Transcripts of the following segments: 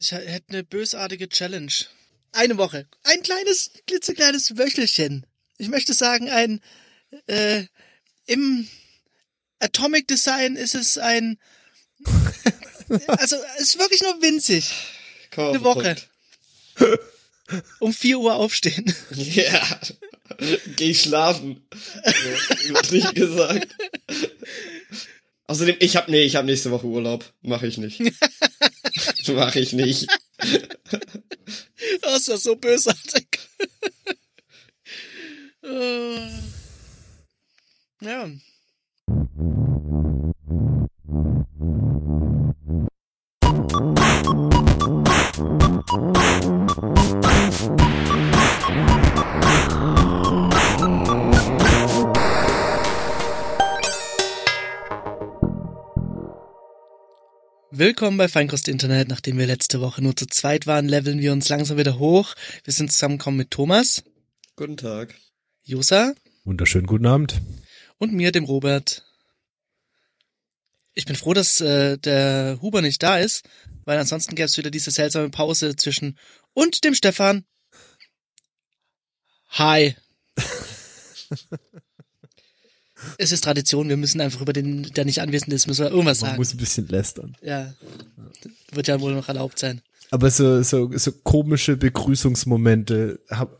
Ich hätte eine bösartige Challenge. Eine Woche. Ein kleines, klitzekleines Wöchelchen. Ich möchte sagen, ein äh, im Atomic Design ist es ein also es ist wirklich nur winzig. Komm, Eine Woche. Um 4 Uhr aufstehen. Ja. Geh schlafen. Übertrieben gesagt. Außerdem, ich hab, nee, ich hab nächste Woche Urlaub. Mach ich nicht. Mach ich nicht. Das ist ja so bösartig. Äh, ja. Willkommen bei Feinkost Internet. Nachdem wir letzte Woche nur zu zweit waren, leveln wir uns langsam wieder hoch. Wir sind zusammengekommen mit Thomas, Guten Tag. Josa Wunderschönen guten Abend. und mir, dem Robert. Ich bin froh, dass äh, der Huber nicht da ist, weil ansonsten gäbe es wieder diese seltsame Pause zwischen und dem Stefan. Hi. es ist Tradition, wir müssen einfach über den, der nicht anwesend ist, müssen wir irgendwas Man sagen. muss ein bisschen lästern. Ja, wird ja wohl noch erlaubt sein. Aber so, so, so komische Begrüßungsmomente habe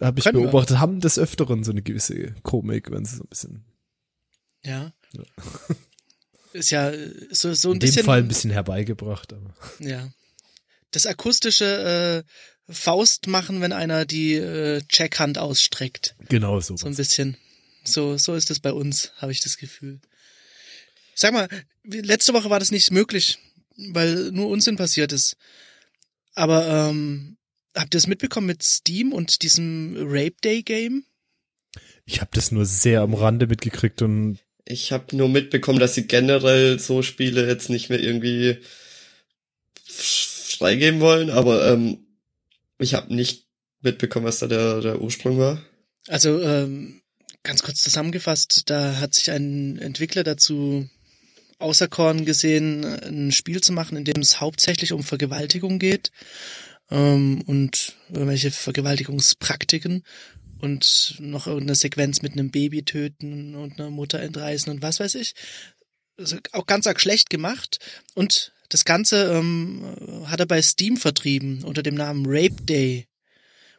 hab ich Können wir. beobachtet, haben des Öfteren so eine gewisse Komik, wenn sie so ein bisschen, Ja. Ist ja äh, so, so ein in dem bisschen. Fall ein bisschen herbeigebracht. Aber. Ja. Das akustische äh, Faust machen, wenn einer die äh, Checkhand ausstreckt. Genau so. So ein bisschen. So, so ist es bei uns, habe ich das Gefühl. Sag mal, letzte Woche war das nicht möglich, weil nur Unsinn passiert ist. Aber ähm, habt ihr es mitbekommen mit Steam und diesem Rape Day Game? Ich habe das nur sehr am Rande mitgekriegt und Ich habe nur mitbekommen, dass sie generell so Spiele jetzt nicht mehr irgendwie freigeben wollen, aber ähm, ich habe nicht mitbekommen, was da der, der Ursprung war. Also ähm, ganz kurz zusammengefasst, da hat sich ein Entwickler dazu auserkoren gesehen, ein Spiel zu machen, in dem es hauptsächlich um Vergewaltigung geht ähm, und irgendwelche Vergewaltigungspraktiken und noch irgendeine Sequenz mit einem Baby töten und einer Mutter entreißen und was weiß ich. Also auch ganz arg schlecht gemacht und das Ganze ähm, hat er bei Steam vertrieben unter dem Namen Rape Day.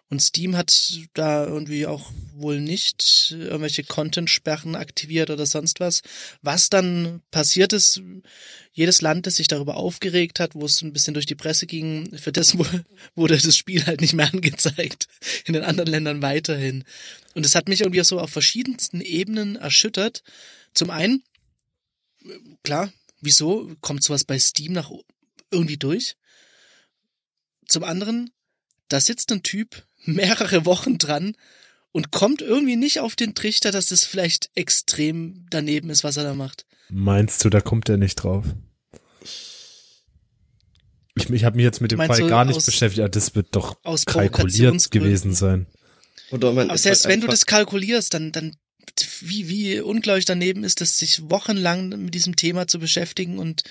Und Steam hat da irgendwie auch wohl nicht irgendwelche Content-Sperren aktiviert oder sonst was. Was dann passiert ist, jedes Land, das sich darüber aufgeregt hat, wo es ein bisschen durch die Presse ging, für das wu- wurde das Spiel halt nicht mehr angezeigt. In den anderen Ländern weiterhin. Und es hat mich irgendwie so auf verschiedensten Ebenen erschüttert. Zum einen, klar, wieso kommt sowas bei Steam nach irgendwie durch? Zum anderen, da sitzt ein Typ mehrere Wochen dran und kommt irgendwie nicht auf den Trichter, dass das vielleicht extrem daneben ist, was er da macht. meinst du, da kommt er nicht drauf? Ich, ich habe mich jetzt mit dem Meinst Fall gar nicht aus- beschäftigt. Ja, das wird doch Aus kalkuliert gewesen sein. Oder man Aber selbst halt wenn du das kalkulierst, dann, dann wie, wie unglaublich daneben ist, das sich wochenlang mit diesem Thema zu beschäftigen und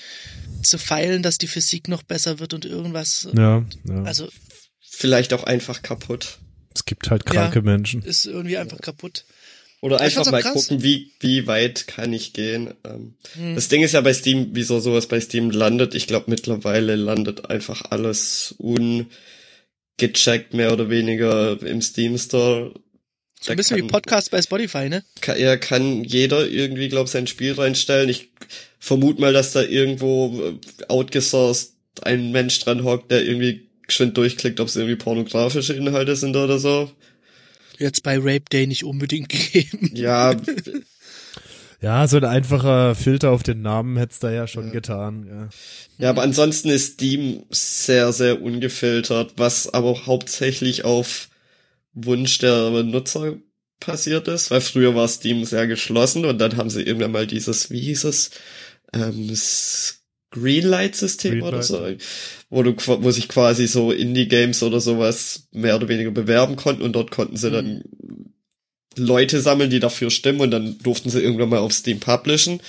zu feilen, dass die Physik noch besser wird und irgendwas. Ja, ja. Also vielleicht auch einfach kaputt. es gibt halt kranke Ja. Menschen. ist irgendwie einfach kaputt. Oder Ich einfach mal krass. gucken, wie, wie weit kann ich gehen. Ähm, Hm. Das Ding ist ja bei Steam, wieso sowas bei Steam landet. Ich glaube, mittlerweile landet einfach alles ungecheckt, mehr oder weniger im Steam Store. So ein bisschen wie kann- Podcast bei Spotify, ne? kann, ja, kann jeder irgendwie, glaube sein Spiel reinstellen. Ich vermute mal, dass da irgendwo äh, outgesourced ein Mensch dran hockt, der irgendwie geschwind durchklickt, ob es irgendwie pornografische Inhalte sind oder so. Jetzt bei Rape Day nicht unbedingt gegeben. Ja, Ja, so ein einfacher Filter auf den Namen hätt's da ja schon getan. Ja. ja, aber ansonsten ist Steam sehr, sehr ungefiltert, was aber hauptsächlich auf Wunsch der Nutzer passiert ist, weil früher war Steam sehr geschlossen und dann haben sie irgendwann mal dieses, wie hieß es, ähm, Greenlight-System oder Greenlight. so, wo du, wo sich quasi so Indie-Games oder sowas mehr oder weniger bewerben konnten und dort konnten sie dann Leute sammeln, die dafür stimmen und dann durften sie irgendwann mal auf Steam publishen.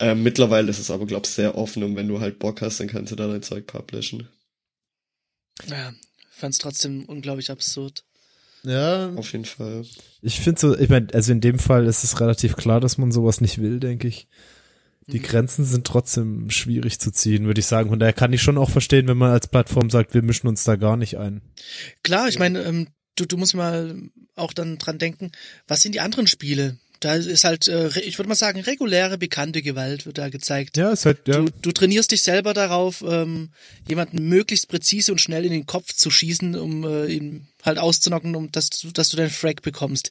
Ähm, mittlerweile ist es aber, glaube ich, sehr offen und wenn du halt Bock hast, dann kannst du da dein Zeug publishen. Ja, fand's trotzdem unglaublich absurd. Ja, Auf jeden Fall. ich finde so, ich meine, also in dem Fall ist es relativ klar, dass man sowas nicht will, denke ich. Die Mhm. Grenzen sind trotzdem schwierig zu ziehen, würde ich sagen. Von daher kann ich schon auch verstehen, wenn man als Plattform sagt, wir mischen uns da gar nicht ein. Klar, ich meine, ähm, du, du musst mal auch dann dran denken, was sind die anderen Spiele? Da ist halt, äh, ich würde mal sagen, reguläre, bekannte Gewalt wird da gezeigt. Ja, ist halt, ja. Du, du trainierst dich selber darauf, ähm, jemanden möglichst präzise und schnell in den Kopf zu schießen, um äh, ihn halt auszunocken, um dass du, dass du deinen Frag bekommst.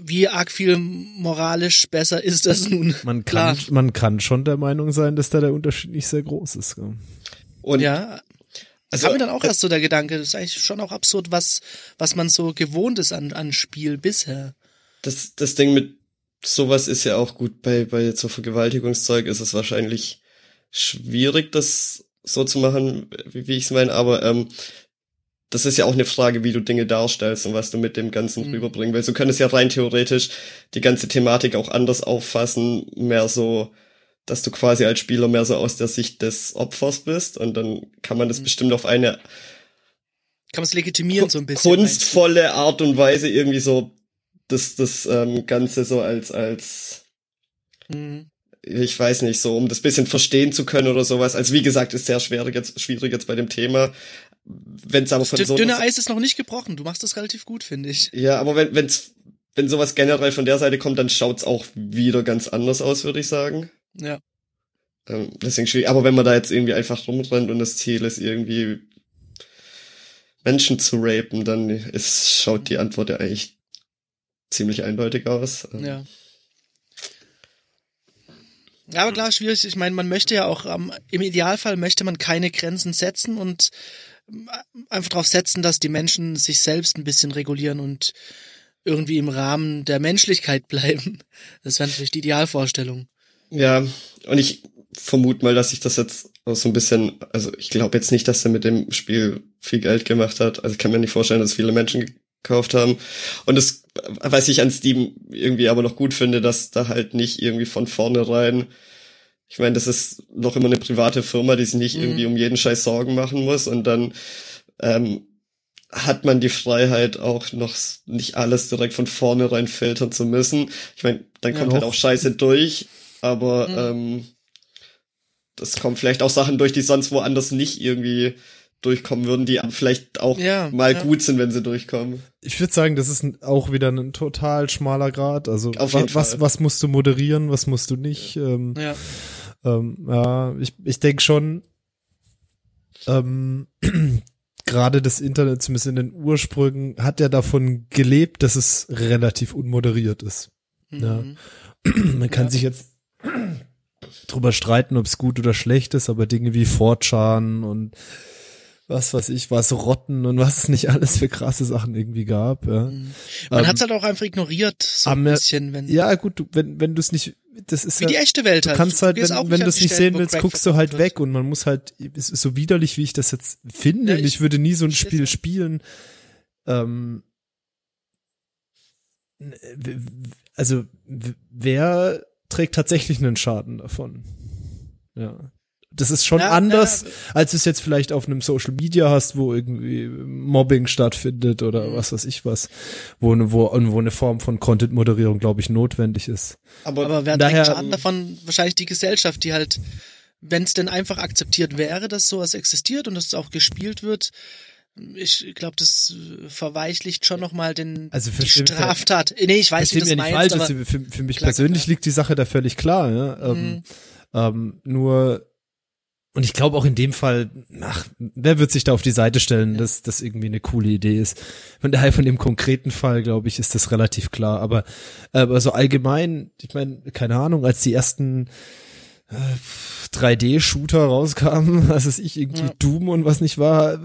Wie arg viel moralisch besser ist das nun? Man Klar. kann, man kann schon der Meinung sein, dass da der Unterschied nicht sehr groß ist. gell? Und Ja, das Also, kam mir dann auch erst so der Gedanke, das ist eigentlich schon auch absurd, was, was man so gewohnt ist an, an Spiel bisher. das, das Ding mit sowas ist ja auch gut bei, bei so Vergewaltigungszeug ist es wahrscheinlich schwierig, das so zu machen, wie, wie ich es meine, aber ähm, das ist ja auch eine Frage, wie du Dinge darstellst und was du mit dem Ganzen Mhm. rüberbringen willst. Du könntest ja rein theoretisch die ganze Thematik auch anders auffassen, mehr so, dass du quasi als Spieler mehr so aus der Sicht des Opfers bist und dann kann man das Mhm. bestimmt auf eine Kann man es legitimieren so ein bisschen. kunstvolle Art und Weise irgendwie so das, das ähm, Ganze so als, als, Mhm. ich weiß nicht, so, um das bisschen verstehen zu können oder sowas. Also wie gesagt, ist sehr schwierig jetzt, schwierig jetzt bei dem Thema. Wenn es aber von Das so dünne Eis ist noch nicht gebrochen. Du machst das relativ gut, finde ich. Ja, aber wenn, wenn's, wenn sowas generell von der Seite kommt, dann schaut's auch wieder ganz anders aus, würde ich sagen. Ja. Ähm, deswegen schwierig. Aber wenn man da jetzt irgendwie einfach rumrennt und das Ziel ist, irgendwie Menschen zu rapen, dann ist, schaut die Antwort ja eigentlich ziemlich eindeutig aus. Ähm, Ja. Ja, aber klar, schwierig. Ich meine, man möchte ja auch, ähm, im Idealfall möchte man keine Grenzen setzen und einfach darauf setzen, dass die Menschen sich selbst ein bisschen regulieren und irgendwie im Rahmen der Menschlichkeit bleiben. Das wäre natürlich die Idealvorstellung. Ja, und ich vermute mal, dass sich das jetzt auch so ein bisschen, also ich glaube jetzt nicht, dass er mit dem Spiel viel Geld gemacht hat. Also ich kann mir nicht vorstellen, dass viele Menschen gekauft haben. Und das, was ich an Steam irgendwie aber noch gut finde, dass da halt nicht irgendwie von vornherein, ich meine, das ist noch immer eine private Firma, die sich nicht Mhm. irgendwie um jeden Scheiß Sorgen machen muss und dann ähm, hat man die Freiheit auch noch nicht alles direkt von vornherein filtern zu müssen. Ich meine, dann Ja, kommt halt doch. auch Scheiße durch, aber Mhm. ähm, das kommen vielleicht auch Sachen durch, die sonst woanders nicht irgendwie durchkommen würden, die vielleicht auch Ja, mal ja. gut sind, wenn sie durchkommen. Ich würde sagen, das ist auch wieder ein total schmaler Grad. Also Auf wa- jeden was, Fall. was musst du moderieren, was musst du nicht? Ähm, Ja. Ähm, ja, ich, ich denke schon, ähm, gerade das Internet, zumindest in den Ursprüngen, hat ja davon gelebt, dass es relativ unmoderiert ist. Ja. Mhm. Man kann Ja. sich jetzt drüber streiten, ob es gut oder schlecht ist, aber Dinge wie 4chan und was weiß ich, was Rotten und was es nicht alles für krasse Sachen irgendwie gab. Ja, Mhm. Man Ähm, hat's halt auch einfach ignoriert, so ein bisschen, wenn, ja gut, wenn, wenn du es nicht, das ist wie ja, die echte Welt Du halt. kannst halt, wenn, wenn an du es nicht sehen willst, guckst du halt weg und man muss halt, es ist so widerlich, wie ich das jetzt finde, Ja, ich, ich- würde nie so ein Spiel spielen. Ähm, also, wer trägt tatsächlich einen Schaden davon? Ja. Das ist schon Ja, anders, ja, als du es jetzt vielleicht auf einem Social Media hast, wo irgendwie Mobbing stattfindet oder Mhm. was weiß ich was, wo, ne- wo, wo eine Form von Content-Moderierung, glaube ich, notwendig ist. Aber, Aber wer daher- trägt Schaden davon? Wahrscheinlich die Gesellschaft, die halt, wenn es denn einfach akzeptiert wäre, dass sowas existiert und dass es auch gespielt wird, ich glaube, das verweichlicht schon nochmal den Also die Straftat. Nee, ich weiß, wie das mir nicht meinst, falsch, aber ist, für, für mich Klar, persönlich klar. liegt die Sache da völlig klar. Ja? Ähm, Mhm. ähm, nur und ich glaube auch in dem Fall, ach, wer wird sich da auf die Seite stellen, Ja. dass das irgendwie eine coole Idee ist. Von daher von dem konkreten Fall, glaube ich, ist das relativ klar. Aber, aber so allgemein, ich meine, keine Ahnung, als die ersten äh, 3D-Shooter rauskamen, was weiß ich, irgendwie Ja. Doom und was nicht war,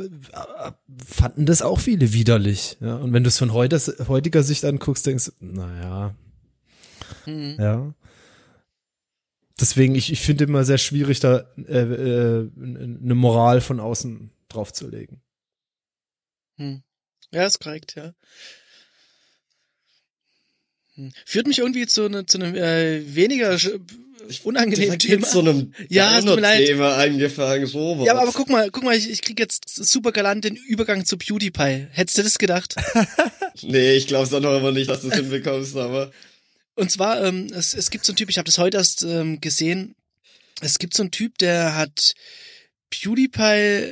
fanden das auch viele widerlich. Ja? Und wenn du es von heutiger Sicht anguckst, denkst du, naja, Mhm. ja. Deswegen, ich, ich finde immer sehr schwierig, da äh, äh, eine Moral von außen draufzulegen. Hm. Ja, ist korrekt, ja. Führt mich irgendwie zu, ne, zu einem äh, weniger unangenehmen Thema. so einem Ja, es tut mir leid. Thema angefangen, Robert. Ja, aber, aber guck mal, guck mal, ich, ich krieg jetzt super galant den Übergang zu PewDiePie. Hättest du das gedacht? Nee, ich glaub's auch noch immer nicht, dass du es hinbekommst, aber. Und zwar, ähm, es, es gibt so einen Typ, ich habe das heute erst ähm, gesehen, es gibt so einen Typ, der hat PewDiePie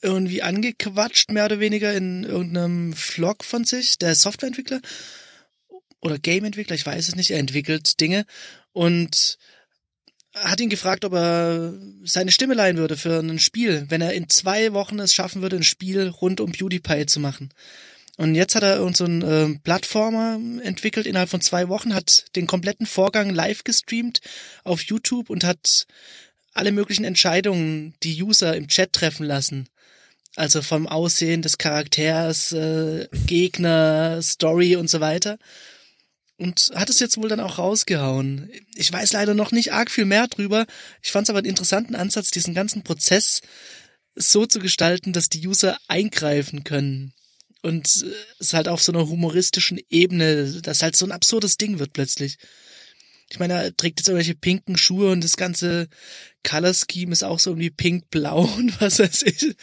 irgendwie angequatscht, mehr oder weniger, in irgendeinem Vlog von sich, der Softwareentwickler oder Gameentwickler, ich weiß es nicht, er entwickelt Dinge und hat ihn gefragt, ob er seine Stimme leihen würde für ein Spiel, wenn er in zwei Wochen es schaffen würde, ein Spiel rund um PewDiePie zu machen. Und jetzt hat er irgend so einen ähm, Plattformer entwickelt innerhalb von zwei Wochen, hat den kompletten Vorgang live gestreamt auf YouTube und hat alle möglichen Entscheidungen die User im Chat treffen lassen. Also vom Aussehen des Charakters, äh, Gegner, Story und so weiter. Und hat es jetzt wohl dann auch rausgehauen. Ich weiß leider noch nicht arg viel mehr drüber. Ich fand es aber einen interessanten Ansatz, diesen ganzen Prozess so zu gestalten, dass die User eingreifen können. Und es halt auf so einer humoristischen Ebene, das halt so ein absurdes Ding wird plötzlich. Ich meine, er trägt jetzt irgendwelche pinken Schuhe und das ganze Color Scheme ist auch so irgendwie pink-blau und was weiß ich.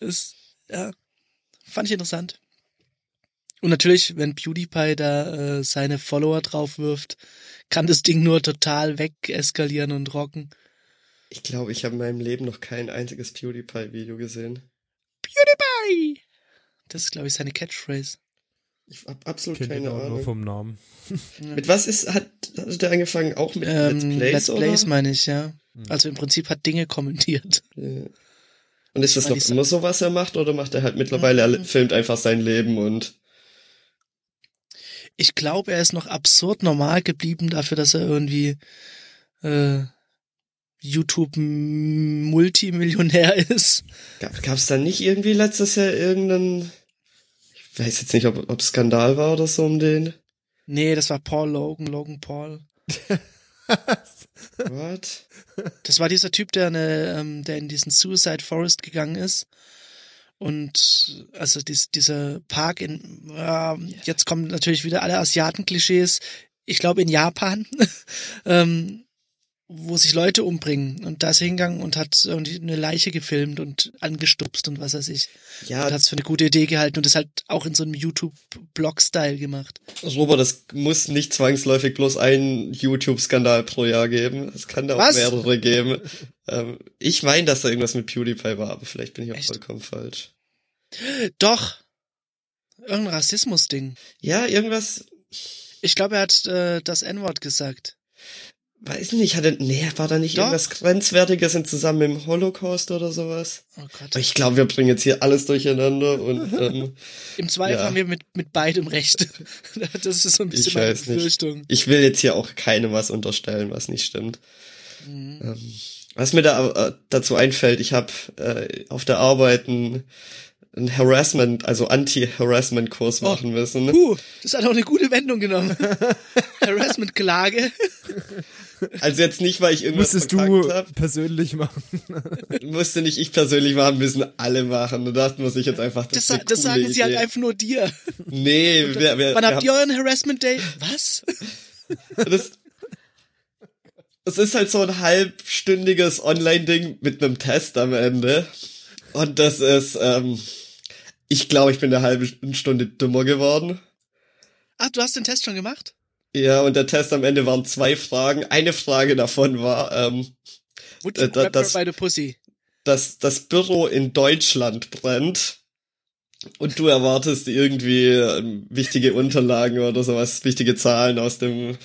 Das, ja, fand ich interessant. Und natürlich, wenn PewDiePie da äh, seine Follower drauf wirft, kann das Ding nur total weg eskalieren und rocken. Ich glaube, ich habe in meinem Leben noch kein einziges PewDiePie-Video gesehen. PewDiePie! Das ist, glaube ich, seine Catchphrase. Ich habe absolut Kennt keine auch nur Ahnung. vom Namen. Mit was ist, hat, hat der angefangen? Auch mit Ähm, Let's Plays, Let's Plays oder? meine ich, ja. Hm. Also im Prinzip hat Dinge kommentiert. Ja. Und ist das noch immer so, was er macht, oder macht er halt mittlerweile, er Mhm. filmt einfach sein Leben und Ich glaube, er ist noch absurd normal geblieben dafür, dass er irgendwie äh, YouTube-Multimillionär ist. gab es da nicht irgendwie letztes Jahr irgendeinen, ich weiß jetzt nicht, ob, ob Skandal war oder so um den? Nee, das war Paul Logan, Logan Paul. What? Das war dieser Typ, der, eine, ähm, der in diesen Suicide Forest gegangen ist. Und also dies, dieser Park in, äh, jetzt kommen natürlich wieder alle Asiaten-Klischees. Ich glaube in Japan, ähm, wo sich Leute umbringen. Und da ist er hingegangen und hat irgendwie eine Leiche gefilmt und angestupst und was weiß ich. Ja, Und hat es für eine gute Idee gehalten und das halt auch in so einem YouTube-Blog-Style gemacht. Robert, es muss nicht zwangsläufig bloß einen YouTube-Skandal pro Jahr geben. Es kann da auch Was? mehrere geben. ähm, ich meine, dass da irgendwas mit PewDiePie war, aber vielleicht bin ich auch Echt? vollkommen falsch. Doch. Irgendein Rassismus-Ding. Ja, irgendwas, Ich glaube, er hat äh, das N-Wort gesagt. Weiß nicht, hatte, nee, war da nicht Doch. irgendwas Grenzwertiges in zusammen mit dem Holocaust oder sowas? Oh Gott. Ich glaube, wir bringen jetzt hier alles durcheinander und ähm, Im Zweifel Ja. haben wir mit, mit beidem recht. Das ist so ein bisschen Ich meine weiß nicht. Befürchtung. ich will jetzt hier auch keinem was unterstellen, was nicht stimmt. Mhm. Ähm, was mir da äh, dazu einfällt, ich habe äh, auf der Arbeit einen, einen Harassment, also Anti-Harassment-Kurs Oh. machen müssen. Puh, das hat auch eine gute Wendung genommen. Harassment-Klage. Also jetzt nicht, weil ich irgendwas Musstest verkackt du hab. persönlich machen. Musste nicht ich persönlich machen, müssen alle machen. Da dachten wir sich jetzt einfach, das, Das, das sagen sie halt einfach nur dir. Nee, wir, wir, Wann wir habt ihr euren Harassment-Day? Was? haben, das, es ist halt so ein halbstündiges Online-Ding mit einem Test am Ende. Und das ist, ähm, ich glaube, ich bin eine halbe Stunde dümmer geworden. Ach, du hast den Test schon gemacht? Ja, und der Test am Ende waren zwei Fragen. Eine Frage davon war, ähm, Would Äh, you da- grab her das- by the pussy? dass das Büro in Deutschland brennt und du erwartest irgendwie ähm, wichtige Unterlagen oder sowas, wichtige Zahlen aus dem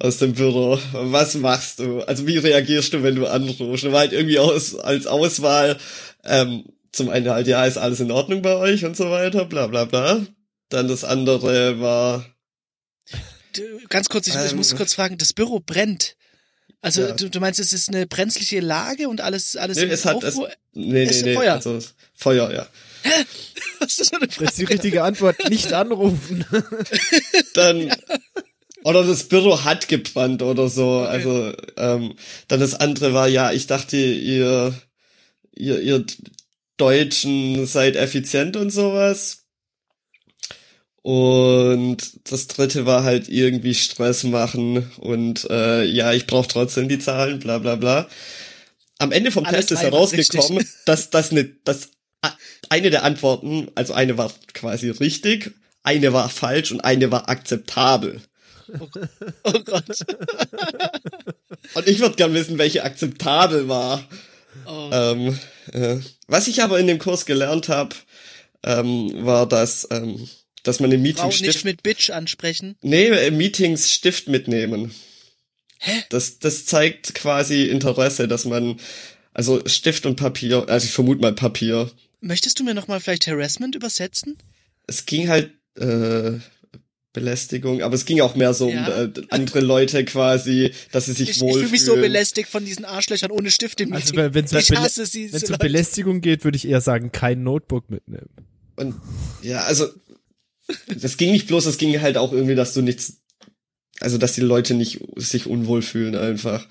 aus dem Büro. Was machst du? Also wie reagierst du, wenn du anrufst? Und war halt irgendwie aus, als Auswahl ähm, zum einen halt, ja, ist alles in Ordnung bei euch und so weiter, bla bla bla. Dann das andere war, Du, ganz kurz, ich, ich Ähm, muss kurz fragen, das Büro brennt. Also Ja. du, du meinst, es ist eine brenzliche Lage und alles, alles Nee, es hat- es- nee, Ist nee, nee, Feuer. also Feuer, ja. Was ist das für eine Das ist die Frage? richtige Antwort. Nicht anrufen. dann oder das Büro hat gebrannt oder so. Okay. Also ähm, dann das andere war ja, ich dachte ihr ihr ihr Deutschen seid effizient und sowas. Und das dritte war halt irgendwie Stress machen und äh, ja, ich brauche trotzdem die Zahlen, bla bla bla. Am Ende vom Alles Test ist herausgekommen, richtig. dass das ne, dass eine der Antworten, also eine war quasi richtig, eine war falsch und eine war akzeptabel. Oh Gott. Und ich würde gern wissen, welche akzeptabel war. Oh. Ähm, äh, was ich aber in dem Kurs gelernt habe, ähm, war, dass, ähm, dass man im Meeting Frau nicht Stift, mit Bitch ansprechen. nee, im Meetings Stift mitnehmen. Hä? Das, das zeigt quasi Interesse, dass man, also Stift und Papier, also ich vermute mal Papier. Möchtest du mir nochmal vielleicht Harassment übersetzen? Es ging halt, äh, Belästigung, aber es ging auch mehr so Ja. um äh, andere Leute quasi, dass sie sich Ich, ich wohlfühlen. fühle mich so belästigt von diesen Arschlöchern ohne Stift im Also Meeting. wenn es ich um, um. Belästigung geht, würde ich eher sagen, kein Notebook mitnehmen. Und ja, also das ging nicht bloß, es ging halt auch irgendwie, dass du nichts, also dass die Leute nicht sich unwohl fühlen einfach.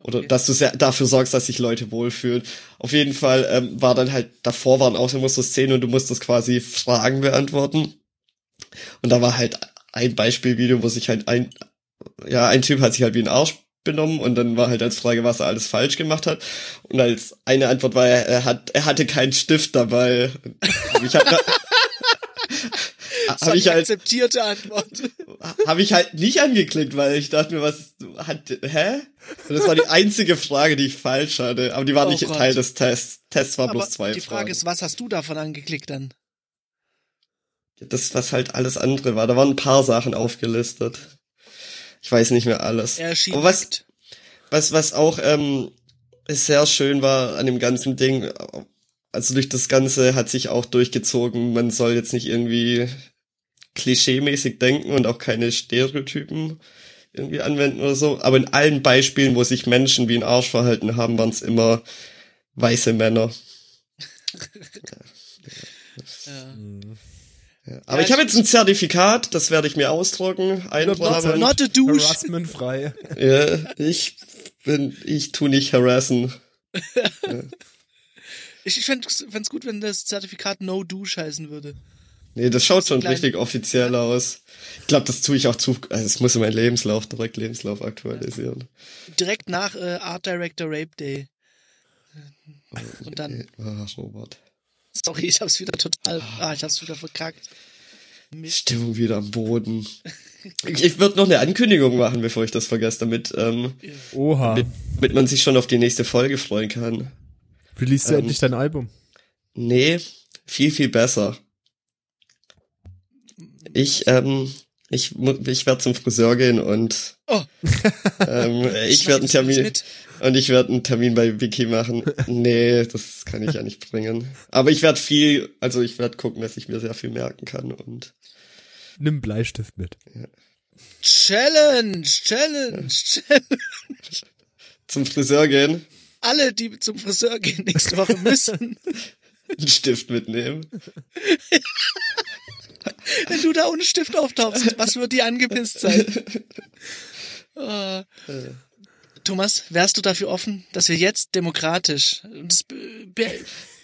Oder Okay. dass du sehr dafür sorgst, dass sich Leute wohlfühlen. Auf jeden Fall ähm, war dann halt, davor waren auch immer so Szenen und du musstest quasi Fragen beantworten. Und da war halt ein Beispielvideo, wo sich halt ein, ja, ein Typ hat sich halt wie ein Arsch benommen und dann war halt als Frage, was er alles falsch gemacht hat. Und als eine Antwort war, er, er hat, er hatte keinen Stift dabei. Und Ich hab da, Das war habe ich halt akzeptierte Antwort. habe ich halt nicht angeklickt, weil ich dachte mir, was hat hä? Und das war die einzige Frage, die ich falsch hatte, aber die war Oh nicht Gott. Teil des Tests. Tests war Aber bloß zwei die Frage Fragen. ist, was hast du davon angeklickt dann? das was halt alles andere war, da waren ein paar Sachen aufgelistet. Ich weiß nicht mehr alles. Er Aber was was was auch ähm, sehr schön war an dem ganzen Ding, also durch das Ganze hat sich auch durchgezogen, man soll jetzt nicht irgendwie klischeemäßig denken und auch keine Stereotypen irgendwie anwenden oder so. Aber in allen Beispielen, wo sich Menschen wie ein Arsch verhalten haben, waren es immer weiße Männer. Ja. Ja. Aber Ja, ich habe jetzt ein Zertifikat, das werde ich mir ausdrucken, Not, einrahmen. not a douche. Harassment-frei. Ja, ich bin, ich tu nicht harassen. Ich, ich fände es gut, wenn das Zertifikat No Douche heißen würde. Nee, das schaut schon richtig offiziell aus. Ich glaube, das tue ich auch zu. Also es muss in meinen Lebenslauf, direkt Lebenslauf aktualisieren. Direkt nach äh, Art Director Rape Day. Und dann, Ah, Robert. sorry, ich hab's wieder total, ah, ich hab's wieder verkackt. Mist. Stimmung wieder am Boden. Ich, würde noch eine Ankündigung machen, bevor ich das vergesse, damit, ähm, Oha. damit, damit man sich schon auf die nächste Folge freuen kann. Release du Ähm, endlich dein Album? Nee, viel, viel besser. Ich, ähm, ich, ich werde zum Friseur gehen und Oh, ähm, ich werde einen Termin mit. und ich werde einen Termin bei Wiki machen. Nee, das kann ich ja nicht bringen. Aber ich werde viel, also ich werde gucken, dass ich mir sehr viel merken kann und Nimm Bleistift mit. Challenge, Challenge, Challenge. zum Friseur gehen, Alle, die zum Friseur gehen nächste Woche müssen, einen Stift mitnehmen. Wenn du da ohne Stift auftauchst, was wird dir angepisst sein? Äh, Thomas, wärst du dafür offen, dass wir jetzt demokratisch, das,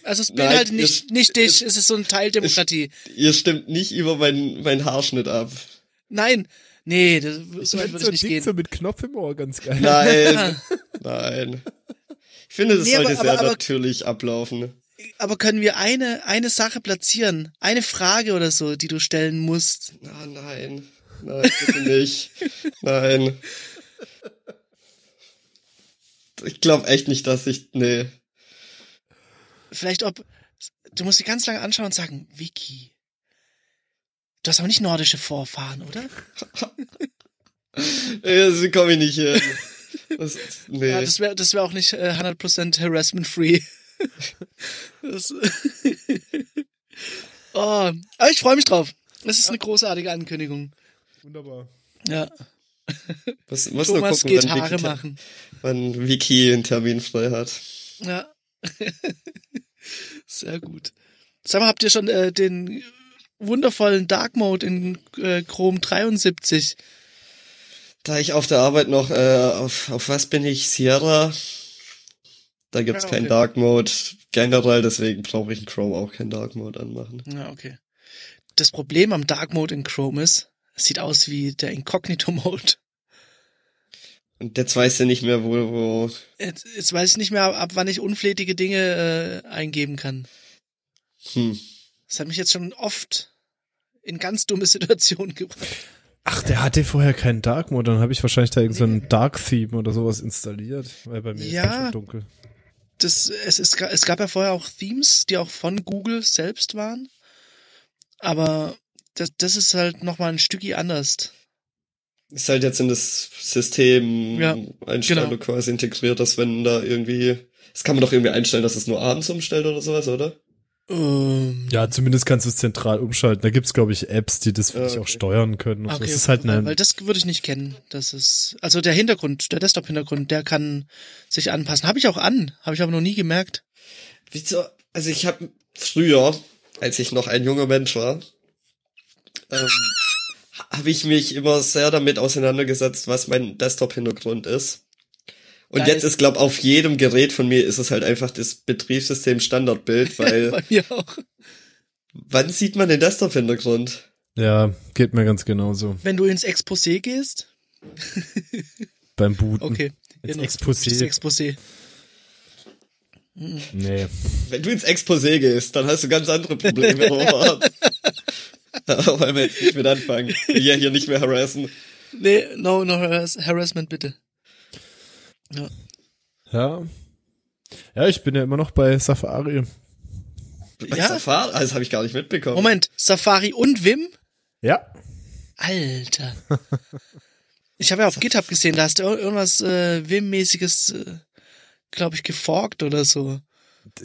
also es Nein, beinhaltet nicht, es- nicht dich, es- es ist so ein Teil Demokratie. Ihr stimmt nicht über meinen mein Haarschnitt ab. Nein, nee, das, so weit würde so ich nicht Ding gehen. so mit Knopf im Ohr ganz geil. Nein, nein. Ich finde, das Nee, aber- sollte aber- sehr aber- natürlich ablaufen. Aber können wir eine, eine Sache platzieren? Eine Frage oder so, die du stellen musst? Ah, nein. Nein, bitte nicht. Nein. Ich glaube echt nicht, dass ich. Nee. Vielleicht ob, du musst sie ganz lange anschauen und sagen, Vicky, du hast aber nicht nordische Vorfahren, oder? Sie komme ich nicht hin. Das, nee. Ja, das wäre das wär auch nicht äh, 100% harassment-free. Das- oh, aber ich freue mich drauf. Das ist eine großartige Ankündigung. Wunderbar. Ja, muss nur Thomas gucken, geht wann Haare Vicky, machen. wann Vicky einen Termin frei hat. Ja. Sehr gut. Sag mal, habt ihr schon äh, den wundervollen Dark Mode in äh, Chrome 73? Da ich auf der Arbeit noch, äh, auf, auf was bin ich? Sierra. Da gibt's Ja, keinen okay. Dark Mode generell, deswegen brauche ich in Chrome auch keinen Dark Mode anmachen. Ja, okay. das Problem am Dark Mode in Chrome ist, es sieht aus wie der Incognito Mode. Und jetzt weißt du nicht mehr, wo, wo. Jetzt, jetzt weiß ich nicht mehr, ab, ab wann ich unflätige Dinge äh, eingeben kann. Hm. Das hat mich jetzt schon oft in ganz dumme Situationen gebracht. Ach, der hatte vorher keinen Dark Mode, dann habe ich wahrscheinlich da irgendein so Dark Theme oder sowas installiert, weil bei mir Ja. ist das schon dunkel. Das, es, ist, es gab ja vorher auch Themes, die auch von Google selbst waren. Aber das, das ist halt nochmal ein Stücki anders. Ist halt jetzt in das System Ja, Einstellung genau. quasi integriert, dass wenn da irgendwie. Das kann man doch irgendwie einstellen, dass es nur abends umstellt oder sowas, oder? Ähm, Ja, zumindest kannst du es zentral umschalten. Da gibt's glaube ich, Apps, die das wirklich Ja, auch okay. steuern können. Okay, das ist halt weil, eine, weil das würde ich nicht kennen. Das ist also der Hintergrund, der Desktop-Hintergrund, der kann sich anpassen. Habe ich auch an, habe ich aber noch nie gemerkt. Wieso? Also ich habe früher, als ich noch ein junger Mensch war, ähm, habe ich mich immer sehr damit auseinandergesetzt, was mein Desktop-Hintergrund ist. Und Geil. jetzt ist, glaube auf jedem Gerät von mir ist es halt einfach das Betriebssystem Standardbild, weil Bei mir auch. wann sieht man den Desktop-Hintergrund? ja, geht mir ganz genauso. Wenn du ins Exposé gehst, Beim Booten. okay. Ins Genau, Exposé. Das Exposé. Nee. Wenn du ins Exposé gehst, dann hast du ganz andere Probleme, Robert. Da wollen wir jetzt nicht mit anfangen. Wir hier nicht mehr harassen. Nee, no, no harass harassment bitte. Ja. Ja. Ja, ich bin ja immer noch bei Safari. Bei Ja? Safari? Ah, Das habe ich gar nicht mitbekommen. Moment, Safari und Vim? Ja. Alter. Ich habe ja auf GitHub gesehen, da hast du ir- irgendwas äh, Vim-mäßiges, äh, glaube ich, geforkt oder so.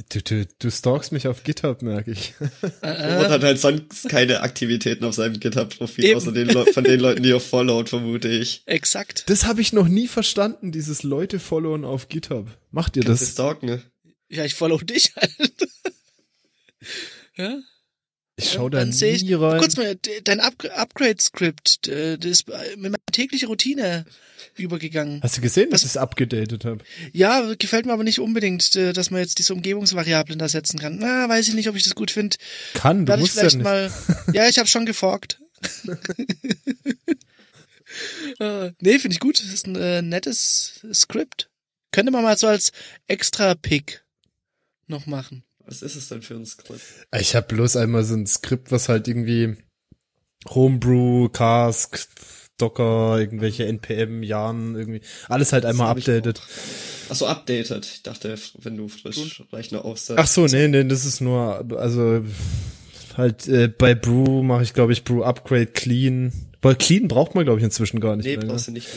Du, du, du stalkst mich auf GitHub, merke ich. Robert hat halt sonst keine Aktivitäten auf seinem GitHub-Profil, außer den von den Leuten, die er followt, vermute ich. Exakt. Das habe ich noch nie verstanden, dieses Leute followen auf GitHub. Macht ihr Das das? Dog, ne? Ja, ich follow dich halt. ja? Ich schau da Dann nie rein. Kurz mal, dein Up Upgrade-Skript, das ist mit meiner tägliche Routine übergegangen. Hast du gesehen, Was- dass ich es abgedatet habe? Ja, gefällt mir aber nicht unbedingt, dass man jetzt diese Umgebungsvariablen da setzen kann. Na, weiß ich nicht, ob ich das gut finde. Kann, du Werde ich musst ja vielleicht nicht. mal. Ja, ich habe schon geforkt. äh, nee, finde ich gut. Das ist ein äh, nettes Skript. Könnte man mal so als extra Pick noch machen. Was ist es denn für ein Skript? Ich habe bloß einmal so ein Skript, was halt irgendwie Homebrew, Cask, Docker, irgendwelche NPM, Yarn, irgendwie, alles halt einmal updated. Achso, updated. Ich dachte, wenn du frisch Rechner aufsetzt. Ach so, nee, nee, das ist nur, also halt äh, bei Brew mache ich, glaube ich, Brew Upgrade Clean. Weil Clean braucht man, glaube ich, inzwischen gar nicht Nee, mehr. ne? brauchst du nicht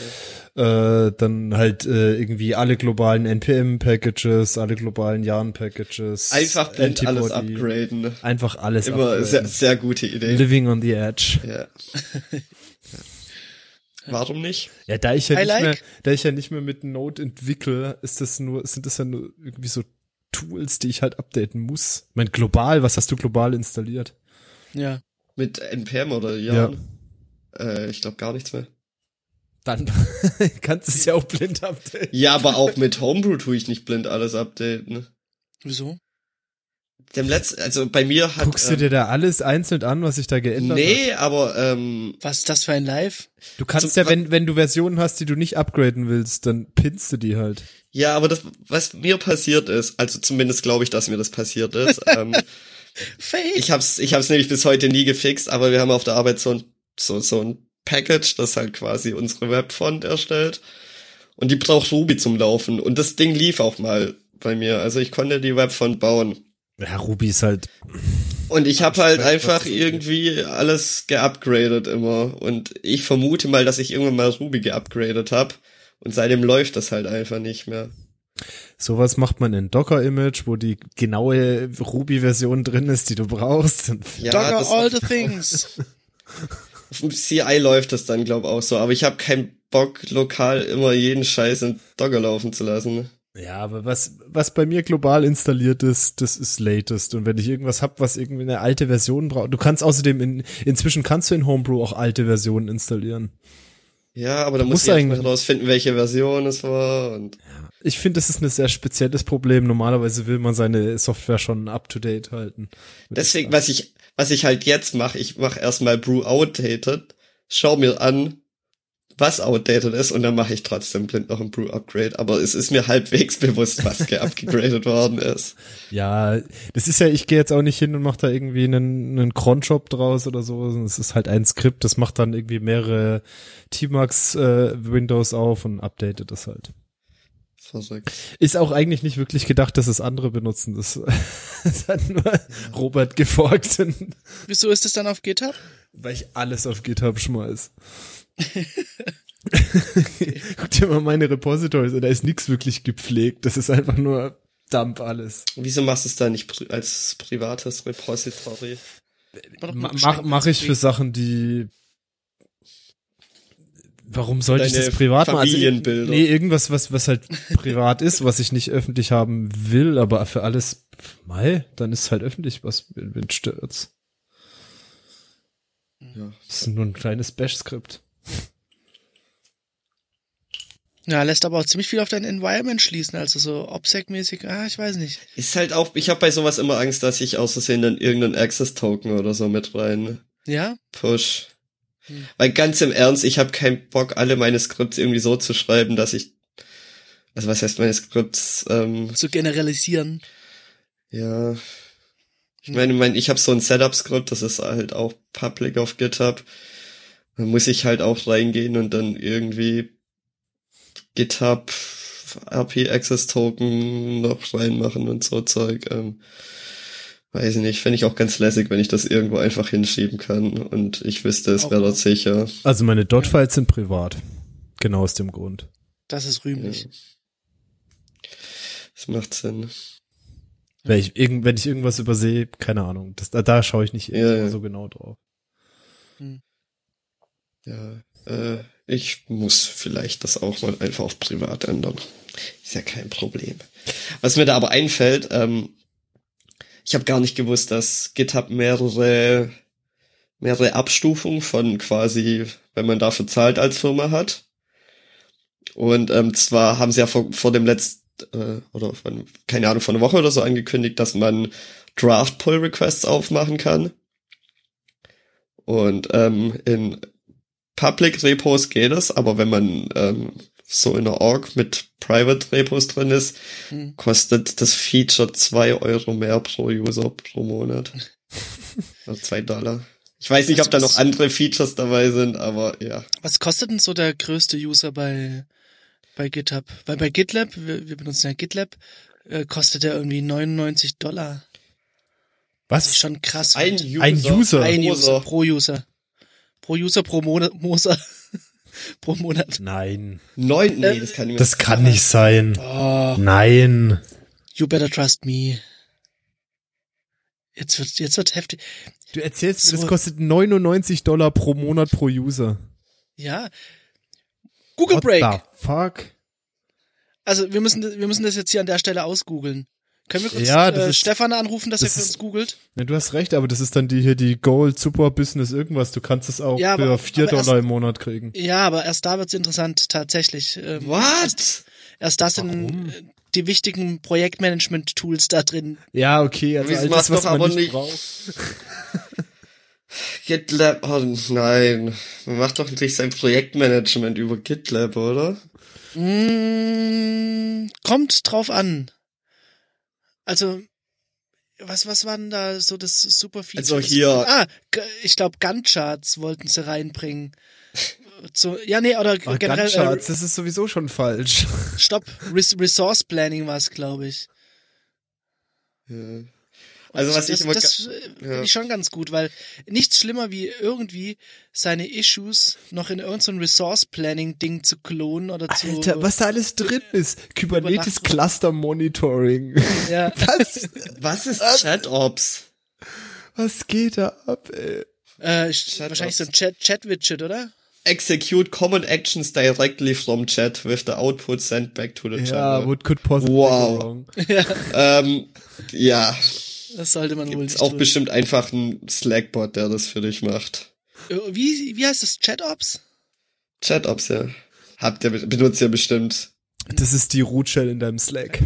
mehr. Äh, dann halt äh, irgendwie alle globalen NPM-Packages, alle globalen Yarn-Packages. Einfach blind alles upgraden. Einfach alles Immer upgraden. sehr, sehr gute Idee. Living on the edge. Ja. Warum nicht? Ja, da ich ja I nicht like. mehr, da ich ja nicht mehr mit Node entwickle, ist das nur, sind das ja nur irgendwie so Tools, die ich halt updaten muss. Ich mein, global, was hast du global installiert? Ja. Mit NPM oder ja? Äh, ich glaube gar nichts mehr. Dann kannst du es ja auch blind updaten. Ja, aber auch mit Homebrew tue ich nicht blind alles updaten. Wieso? Dem letzten, also bei mir hat. Guckst du ähm, dir da alles einzeln an, was sich da geändert hat? Nee, aber ähm, Was ist das für ein Live? Du kannst Zum- ja, wenn, wenn du Versionen hast, die du nicht upgraden willst, dann pinnst du die halt. ja, aber das, was mir passiert ist, also zumindest glaube ich, dass mir das passiert ist. ähm, Fake. ich hab's, ich hab's nämlich bis heute nie gefixt, aber wir haben auf der Arbeit so ein, so, so ein Package, das halt quasi unsere Webfont erstellt. Und die braucht Ruby zum Laufen. Und das Ding lief auch mal bei mir. Also ich konnte die Webfont bauen. Ja, Ruby ist halt, Und ich habe halt einfach irgendwie alles geupgradet immer. Und ich vermute mal, dass ich irgendwann mal Ruby geupgradet habe. Und seitdem läuft das halt einfach nicht mehr. sowas macht man in Docker-Image, wo die genaue Ruby-Version drin ist, die du brauchst. Ja, das all the things. CI läuft das dann, glaub auch so. Aber ich habe keinen Bock, lokal immer jeden Scheiß in Dogger laufen zu lassen. Ja, aber was, was bei mir global installiert ist, das ist latest. Und wenn ich irgendwas hab, was irgendwie eine alte Version braucht, du kannst außerdem in, inzwischen kannst du in Homebrew auch alte Versionen installieren. Ja, aber da muss Muss ich erst mal eigentlich- herausfinden, welche Version es war und Ich finde, das ist ein sehr spezielles Problem. Normalerweise will man seine Software schon up to date halten. deswegen, was ich, was ich halt jetzt mache, ich mache erstmal Brew Outdated, schau mir an, was outdated ist und dann mache ich trotzdem blind noch ein Brew Upgrade, aber es ist mir halbwegs bewusst, was geupgradet worden ist. Ja, das ist ja, ich gehe jetzt auch nicht hin und mache da irgendwie einen, einen Cron-Shop draus oder so. Es ist halt ein Skript, das macht dann irgendwie mehrere Tmax äh, Windows auf und updatet das halt. Verrückt. Ist auch eigentlich nicht wirklich gedacht, dass es andere benutzen. Das, das hat nur Robert geforkt, Wieso ist es dann auf GitHub? weil ich alles auf GitHub schmeiß. Guck dir mal meine Repositories an, da ist nichts wirklich gepflegt. Das ist einfach nur Dump alles. Wieso machst du es da nicht pri als privates Repository? Mach, mach ich für. Sachen, die Warum sollte ich das privat machen? Also, Familienbilder. nee, irgendwas, was, was halt privat ist, was ich nicht öffentlich haben will, aber für alles, mei, dann ist halt öffentlich, was, wenn stört's. Ja. Das ist nur ein kleines Bash-Skript. Ja, lässt aber auch ziemlich viel auf dein Environment schließen, also so OPSEC-mäßig, ah, ich weiß nicht. Ist halt auch, ich habe bei sowas immer Angst, dass ich aus Versehen dann irgendeinen Access-Token oder so mit rein Ja? push. Hm. Weil ganz im Ernst, ich habe keinen Bock, alle meine Skripts irgendwie so zu schreiben, dass ich, also was heißt meine Skripts, ähm, Zu generalisieren. ja, ich meine, mein, ich habe so ein Setup-Skript, das ist halt auch public auf GitHub. Da muss ich halt auch reingehen und dann irgendwie GitHub RP Access Token noch reinmachen und so Zeug. Ähm, weiß ich nicht, fände ich auch ganz lässig, wenn ich das irgendwo einfach hinschieben kann und ich wüsste, es wäre dort sicher. Also meine Dot-Files sind privat. Genau aus dem Grund. Das ist rühmlich. Das macht Sinn. Wenn ich, irgend, wenn ich irgendwas übersehe, keine Ahnung. Das, da, da schaue ich nicht Ja, so- ja. so genau drauf. Ja, äh, ich muss vielleicht das auch mal einfach auf privat ändern. Ist ja kein Problem. Was mir da aber einfällt, ähm, ich habe gar nicht gewusst, dass GitHub mehrere mehrere Abstufungen von quasi, wenn man dafür zahlt als Firma hat. Und ähm, zwar haben sie ja vor, vor dem letzten äh, oder von, keine Ahnung, von einer Woche oder so angekündigt, dass man Draft Pull Requests aufmachen kann. Und ähm, in Public Repos geht es, aber wenn man ähm, so in der Org mit Private Repos drin ist, Hm. kostet das Feature zwei Euro mehr pro User pro Monat. also zwei Dollar. Ich weiß nicht, ob da noch andere Features dabei sind, aber ja. Was kostet denn so der größte User bei, bei GitHub? Weil bei GitLab, wir, wir benutzen ja GitLab, äh, kostet der irgendwie 99 Dollar. Das ist Was? schon krass. Ein User. Ein User. Ein pro User pro User. Pro User pro Monat. Moser. pro Monat. Nein. Neun, nee, Äh, das kann ich mir Das kann nicht sein. Oh, Nein. you better trust me. Jetzt wird, jetzt wird heftig. Du erzählst mir, So. das kostet 99 Dollar pro Monat pro User. Ja. Google What Break. the fuck? Also wir müssen, wir müssen das jetzt hier an der Stelle ausgoogeln. Können wir kurz Ja, das äh, ist- Stefan anrufen, dass er das für ist- uns googelt? Ja, du hast recht, aber das ist dann die hier die Gold Super Business irgendwas. Du kannst es auch Ja, aber- für 4 aber erst- Dollar im Monat kriegen. Ja, aber erst da wird's interessant, tatsächlich. Ähm, What? Erst da sind Warum? äh, die wichtigen Projektmanagement-Tools da drin. Ja, okay, also Das all macht das, was doch man aber nicht, nicht- braucht. GitLab, oh nein. Man macht doch nicht sein Projektmanagement über GitLab, oder? Mm, kommt drauf an. Also, was, was war denn da so das super Feature? Also hier- Ah, ich glaube, Gantt-Charts wollten sie reinbringen. So, ja, nee, oder Ah, generell, Gantt Charts, das ist sowieso schon falsch. äh, stopp, Res Resource Planning war es, glaube ich. Ja. Also was das, ich immer das äh, ja. finde ich schon ganz gut, weil nichts schlimmer wie irgendwie seine Issues noch in irgendein Resource Planning Ding zu klonen oder zu Alter, was da alles drin ist. Kubernetes. Cluster Monitoring. ja, Was? Was ist ChatOps? Was geht da ab, ey? äh, wahrscheinlich so ein. Chat Chat Widget, oder? Execute common actions directly from chat with the output sent back to the Ja, channel. what could possibly Wow. go wrong? Ähm, ja, Das sollte man wohl gibt's nicht auch tun. bestimmt einfach einen Slackbot, der das für dich macht. Äh, Wie wie heißt das Chat Ops? Chat-Ops, ja. Habt ihr, benutzt ihr bestimmt. Das ist die Root-Shell in deinem Slack.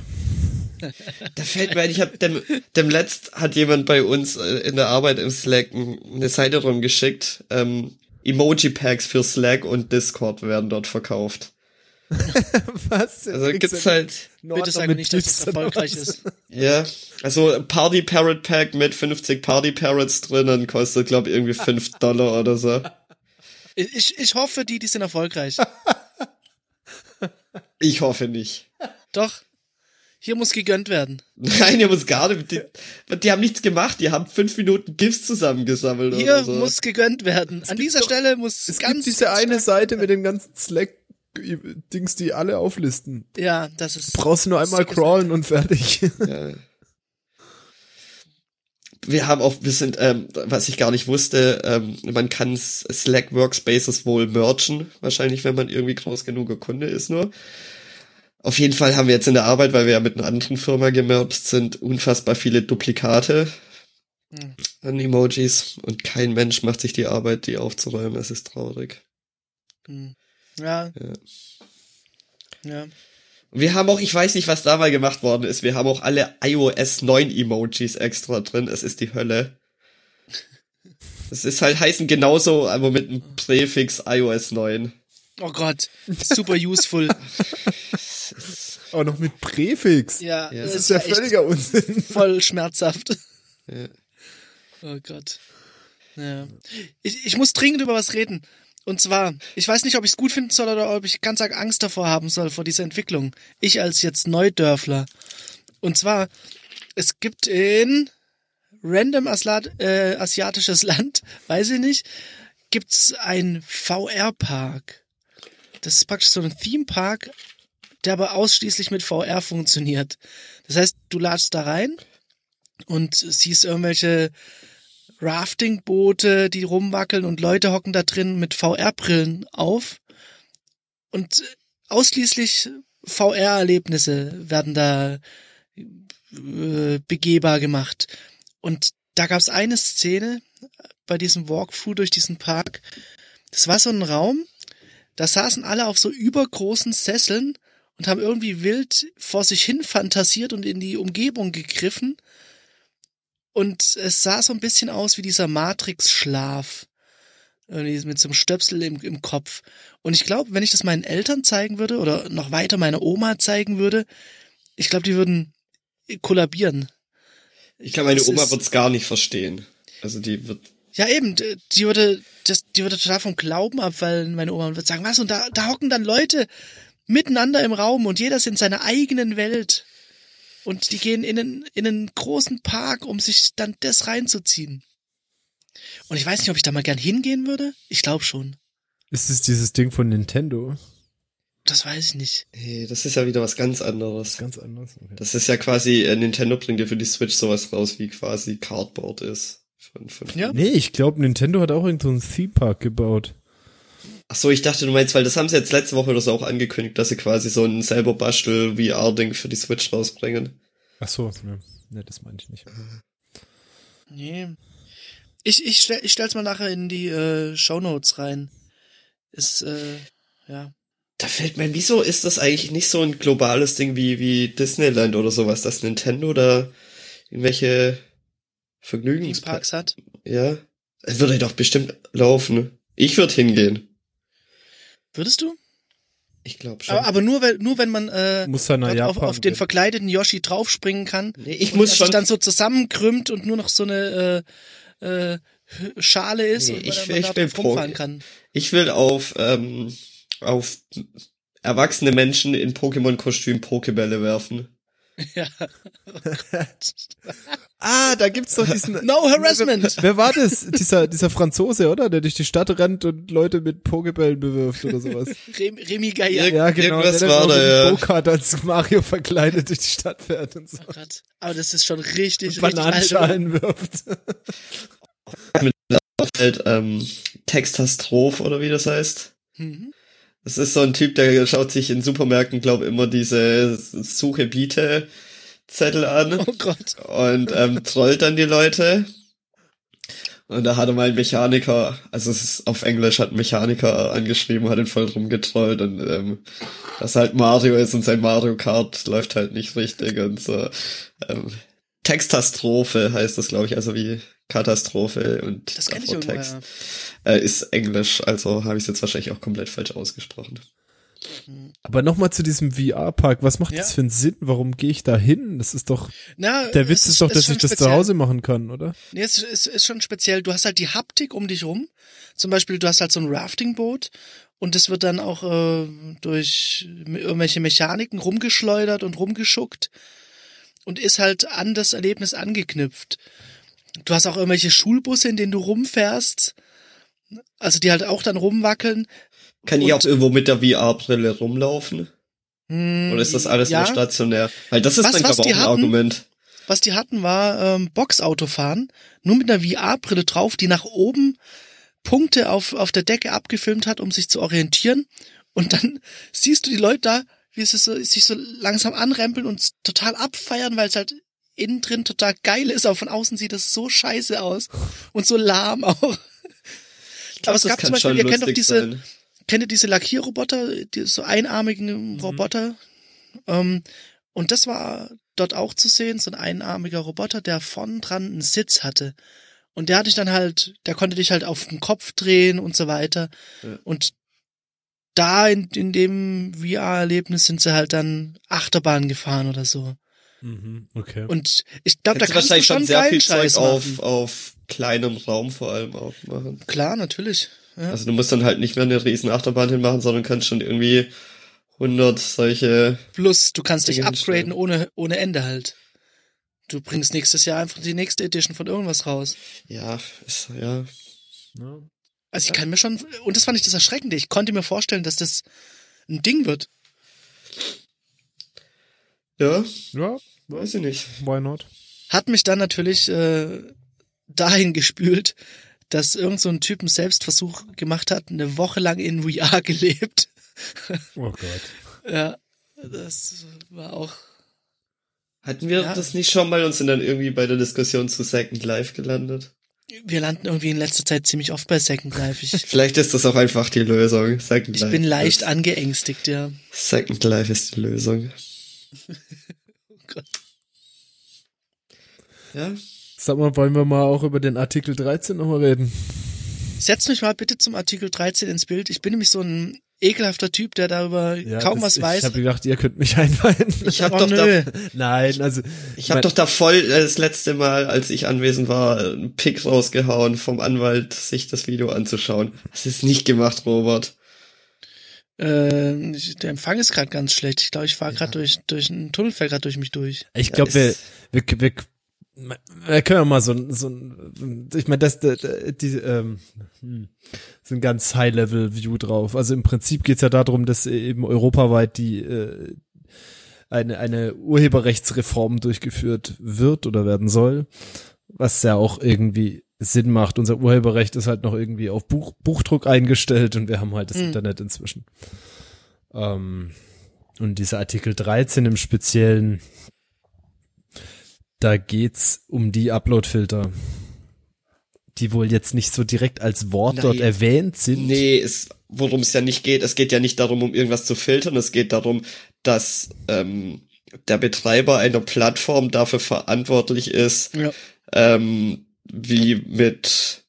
Da fällt mir ein, ich hab dem, dem letzt hat jemand bei uns äh, in der Arbeit im Slack eine Seite rumgeschickt. Ähm, Emoji-Packs für Slack und Discord werden dort verkauft. Was? Also gibt's halt, Bitte sag mir nicht, dass es erfolgreich ist. ja, also Party Parrot Pack mit 50 Party Parrots drinnen kostet, glaube ich, irgendwie 5 Dollar oder so. Ich, ich hoffe, die, die sind erfolgreich. Ich hoffe nicht. Doch. Hier muss gegönnt werden. Nein, ihr muss gar nicht. Die, die haben nichts gemacht, die haben fünf Minuten GIFs zusammengesammelt Hier oder so. muss gegönnt werden. An dieser Stelle muss Es ganz gibt diese eine Seite mit den ganzen Slack-Dings, die alle auflisten. Ja, das ist. Brauchst du nur einmal crawlen und fertig. Ja. Wir haben auch, wir sind, ähm, was ich gar nicht wusste, ähm, man kann Slack Workspaces wohl merchen, wahrscheinlich, wenn man irgendwie groß genuger Kunde ist nur. Auf jeden Fall haben wir jetzt in der Arbeit, weil wir ja mit einer anderen Firma gemercht sind, unfassbar viele Duplikate Hm. an Emojis und kein Mensch macht sich die Arbeit, die aufzuräumen. Es ist traurig. Hm. Ja. Ja. Ja. Wir haben auch, ich weiß nicht, was da mal gemacht worden ist, wir haben auch alle iOS 9 Emojis extra drin. Es ist die Hölle. Es ist halt heißen genauso, aber mit einem Präfix iOS 9. Oh Gott. Super useful. Auch noch mit Präfix. Ja, Ja. Das ist ja echt völliger Unsinn. voll schmerzhaft. Ja. Oh Gott. Ja. Ich, ich muss dringend über was reden. Und zwar, ich weiß nicht, ob ich es gut finden soll oder ob ich ganz arg Angst davor haben soll, vor dieser Entwicklung. Ich als jetzt Neudörfler. Und zwar, es gibt in random Aslat, äh, asiatisches Land, weiß ich nicht, gibt's ein VR-Park. Das ist praktisch so ein Theme-Park, der aber ausschließlich mit VR funktioniert. Das heißt, du ladst da rein und siehst irgendwelche Rafting-Boote, die rumwackeln und Leute hocken da drin mit VR-Brillen auf. Und ausschließlich VR-Erlebnisse werden da äh, begehbar gemacht. Und da gab es eine Szene bei diesem Walkthrough durch diesen Park. Das war so ein Raum, da saßen alle auf so übergroßen Sesseln und haben irgendwie wild vor sich hin fantasiert und in die Umgebung gegriffen. Und es sah so ein bisschen aus wie dieser Matrix-Schlaf. Mit so einem Stöpsel im, im Kopf. Und ich glaube, wenn ich das meinen Eltern zeigen würde oder noch weiter meiner Oma zeigen würde, ich glaube, die würden kollabieren. Ich glaube, meine Das Oma ist- wird's gar nicht verstehen. Also die wird, Ja, eben, die würde, das, die würde total vom Glauben abfallen, meine Oma, und würde sagen, was, und da, da hocken dann Leute miteinander im Raum und jeder ist in seiner eigenen Welt. Und die gehen in einen, in einen großen Park, um sich dann das reinzuziehen. Und ich weiß nicht, ob ich da mal gern hingehen würde. Ich glaube schon. Ist es dieses Ding von Nintendo? Das weiß ich nicht. hey, das ist ja wieder was ganz anderes. Ganz anders. Okay. Das ist ja quasi, äh, Nintendo bringt ja für die Switch sowas raus, wie quasi Cardboard ist. Von, von Ja. Nee, ich glaube, Nintendo hat auch irgend so einen Theme-Park gebaut. Ach so, ich dachte, du meinst, weil das haben sie jetzt letzte Woche oder so auch angekündigt, dass sie quasi so ein selber Bastel VR-Ding für die Switch rausbringen. Ach so, ja. Nee, das meine ich nicht. Nee. Ich, ich, stell, ich stell's mal nachher in die äh, Shownotes rein. Ist, äh, ja. Da fällt mir, wieso ist das eigentlich nicht so ein globales Ding wie, wie Disneyland oder sowas, dass Nintendo da irgendwelche Vergnügungsparks, Parks hat. ja, es würde doch bestimmt laufen. Ich würde hingehen. Würdest du? Ich glaube schon. Aber, aber nur, wenn, nur wenn man äh, Muss nach dort auf, auf den verkleideten Yoshi draufspringen kann. nee, ich und muss schon, sich dann so zusammenkrümmt und nur noch so eine äh, äh, Schale ist Nee, und ich- man ich da will drauf rumfahren kann. ich will auf, ähm, auf erwachsene Menschen in Pokémon-Kostüm Pokebälle werfen. Ja. Ah, da gibt's doch diesen. No harassment! Wer, wer war das? Dieser, dieser Franzose, oder? Der durch die Stadt rennt und Leute mit Pokebällen bewirft oder sowas. Rem, Remy Gaillard. Ja, genau. Irgendwas der war da, mit ja. Go-Kart als Mario verkleidet durch die Stadt fährt und so. Oh Gott. Aber das ist schon richtig, Und richtig alt. Bananenschalen wirft. Halt, ähm, Textastroph oder wie das heißt. Mhm. Das ist so ein Typ, der schaut sich in Supermärkten, glaube immer diese Suche Biete Zettel an Oh Gott. und ähm, trollt dann die Leute. Und da hatte mal ein Mechaniker, also es ist auf Englisch, hat ein Mechaniker angeschrieben, hat ihn voll rumgetrollt und ähm, dass halt Mario ist und sein Mario Kart läuft halt nicht richtig und so. Ähm, Textastrophe heißt das, glaube ich, also wie Katastrophe und Das kenn ich davor Text. Äh, ist Englisch, also habe ich es jetzt wahrscheinlich auch komplett falsch ausgesprochen. Aber nochmal zu diesem VR-Park, was macht Ja. das für einen Sinn? Warum gehe ich da hin? Das ist doch, Na, der Witz es ist doch, dass schon ich das speziell. zu Hause machen kann, oder? Nee, es ist, ist schon speziell. Du hast halt die Haptik um dich rum. Zum Beispiel, du hast halt so ein Raftingboot und das wird dann auch äh, durch irgendwelche Mechaniken rumgeschleudert und rumgeschuckt und ist halt an das Erlebnis angeknüpft. Du hast auch irgendwelche Schulbusse, in denen du rumfährst, also die halt auch dann rumwackeln. Kann ich auch irgendwo mit der VR-Brille rumlaufen? Hm, Oder ist das alles ja. nur stationär? Weil das ist Was- dann, was glaube ich, die auch ein hatten? Argument. Was die hatten, war ähm, Boxautofahren, nur mit einer VR-Brille drauf, die nach oben Punkte auf, auf der Decke abgefilmt hat, um sich zu orientieren. Und dann siehst du die Leute da, wie sie so, sich so langsam anrempeln und total abfeiern, weil es halt innen drin total geil ist, aber von außen sieht es so scheiße aus und so lahm auch. Glaub, Aber es gab zum Beispiel, ihr kennt doch diese, sein. kennt ihr diese Lackierroboter, die so einarmigen Roboter? Ähm, und das war dort auch zu sehen, so ein einarmiger Roboter, der vorn dran einen Sitz hatte. Und der hatte ich dann halt, der konnte dich halt auf den Kopf drehen und so weiter. Ja. Und da in, in dem VR-Erlebnis sind sie halt dann Achterbahn gefahren oder so. Mhm, okay. Und ich glaube, da Kannst wahrscheinlich du schon schon sehr viel Zeug Scheiß auf, machen. auf kleinem Raum vor allem auch machen. Klar, natürlich. Ja. Also du musst dann halt nicht mehr eine riesen Achterbahn hinmachen, sondern kannst schon irgendwie 100 solche, Plus, du kannst dich Dinge upgraden hinstellen. ohne, ohne Ende halt. Du bringst nächstes Jahr einfach die nächste Edition von irgendwas raus. ja, ist, ja. ja. Also ich kann mir schon, und das fand ich das Erschreckende, ich konnte mir vorstellen, dass das ein Ding wird. Ja, ja, weiß ich nicht. why not? Hat mich dann natürlich äh, dahin gespült, dass irgend so ein Typ einen Selbstversuch gemacht hat, eine Woche lang in VR gelebt. Oh Gott. Ja, das war auch. Hatten wir Ja. das nicht schon mal und sind dann irgendwie bei der Diskussion zu Second Life gelandet? Wir landen irgendwie in letzter Zeit ziemlich oft bei Second Life. Ich, Vielleicht ist das auch einfach die Lösung. Second ich Life bin leicht angeängstigt, ja. Second Life ist die Lösung. Gott. Ja, Sag mal, wollen wir mal auch über den Artikel 13 nochmal reden? Setz mich mal bitte zum Artikel 13 ins Bild. Ich bin nämlich so ein ekelhafter Typ, der darüber Ja, kaum was weiß. Ich habe gedacht, ihr könnt mich einweihen. ich habe oh, doch da, nö. Nein, also ich habe doch da voll äh, das letzte Mal, als ich anwesend war, einen Pick rausgehauen vom Anwalt, sich das Video anzuschauen. Hast du es nicht gemacht, Robert? Äh, der Empfang ist gerade ganz schlecht. Ich glaube, ich fahre gerade durch, durch einen Tunnel, fährt gerade durch mich durch. Ich Ja, glaube, wir, wir, wir, wir können ja mal so, ein- so ich meine, das, das, die, ähm, hm, so ein ganz High-Level-View drauf. Also im Prinzip geht's ja darum, dass eben europaweit die äh, eine, eine Urheberrechtsreform durchgeführt wird oder werden soll, was ja auch irgendwie Sinn macht. Unser Urheberrecht ist halt noch irgendwie auf Buch, Buchdruck eingestellt und wir haben halt das Hm. Internet inzwischen. Ähm, und dieser Artikel 13 im Speziellen, da geht's um die Upload-Filter, die wohl jetzt nicht so direkt als Wort Nein. dort erwähnt sind. Nee, es, worum es ja nicht geht, es geht ja nicht darum, um irgendwas zu filtern, es geht darum, dass ähm, der Betreiber einer Plattform dafür verantwortlich ist, Ja. ähm, wie mit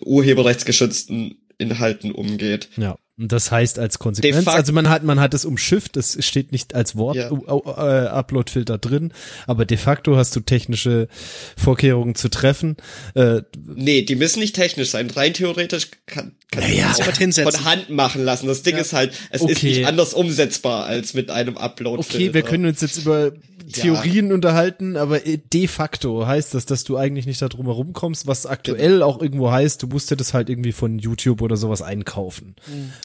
urheberrechtsgeschützten Inhalten umgeht. Ja. Und das heißt als Konsequenz, also man hat, man hat es umschifft, das steht nicht als Wort Ja. uh, uh, äh, Upload-Filter drin, aber de facto hast du technische Vorkehrungen zu treffen. Äh, Nee, die müssen nicht technisch sein. Rein theoretisch kann, kann Naja. man Jemand auch hinsetzen. von Hand machen lassen. Das Ding Ja. ist halt, es ist Okay. nicht anders umsetzbar als mit einem Upload. okay, wir können uns jetzt über Theorien unterhalten, aber äh, de facto heißt das, dass du eigentlich nicht da drum herum kommst, was aktuell auch irgendwo heißt, du musst dir das halt irgendwie von YouTube oder sowas einkaufen.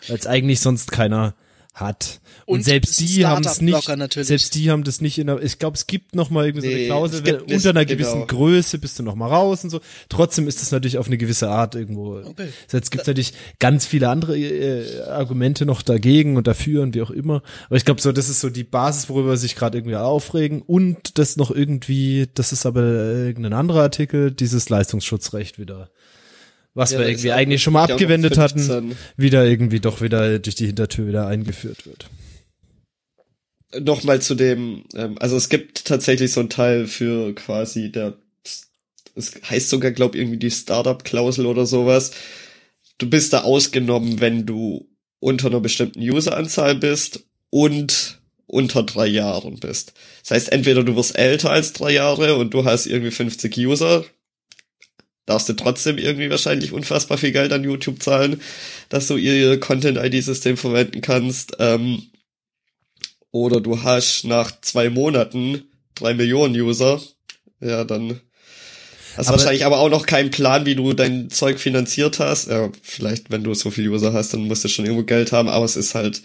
Weil es eigentlich sonst keiner hat. Und, Und selbst ist die haben es nicht, natürlich. selbst die haben das nicht in der, ich glaube, es gibt noch mal irgendwie so eine Nee, Klausel, gibt unter einer gewissen genau. Größe bist du noch mal raus und so. Trotzdem ist das natürlich auf eine gewisse Art irgendwo. Okay. Jetzt gibt es natürlich ganz viele andere äh, Argumente noch dagegen und dafür und wie auch immer. Aber ich glaube so, das ist so die Basis, worüber sich gerade irgendwie aufregen und das noch irgendwie, das ist aber äh, irgendein anderer Artikel, dieses Leistungsschutzrecht wieder. Was Ja, wir irgendwie eigentlich schon mal abgewendet hatten, 15. wieder irgendwie doch wieder durch die Hintertür wieder eingeführt wird. Nochmal zu dem, ähm, also es gibt tatsächlich so ein Teil für quasi der, es heißt sogar, glaub irgendwie die Startup-Klausel oder sowas. Du bist da ausgenommen, wenn du unter einer bestimmten Useranzahl bist und unter drei Jahren bist. Das heißt, entweder du wirst älter als drei Jahre und du hast irgendwie 50 User, darfst du trotzdem irgendwie wahrscheinlich unfassbar viel Geld an YouTube zahlen, dass du ihr Content-ID-System verwenden kannst. Ähm, oder du hast nach zwei Monaten drei Millionen User, ja, dann hast du Aber- wahrscheinlich aber auch noch keinen Plan, wie du dein Zeug finanziert hast. Ja, vielleicht, wenn du so viele User hast, dann musst du schon irgendwo Geld haben, aber es ist halt,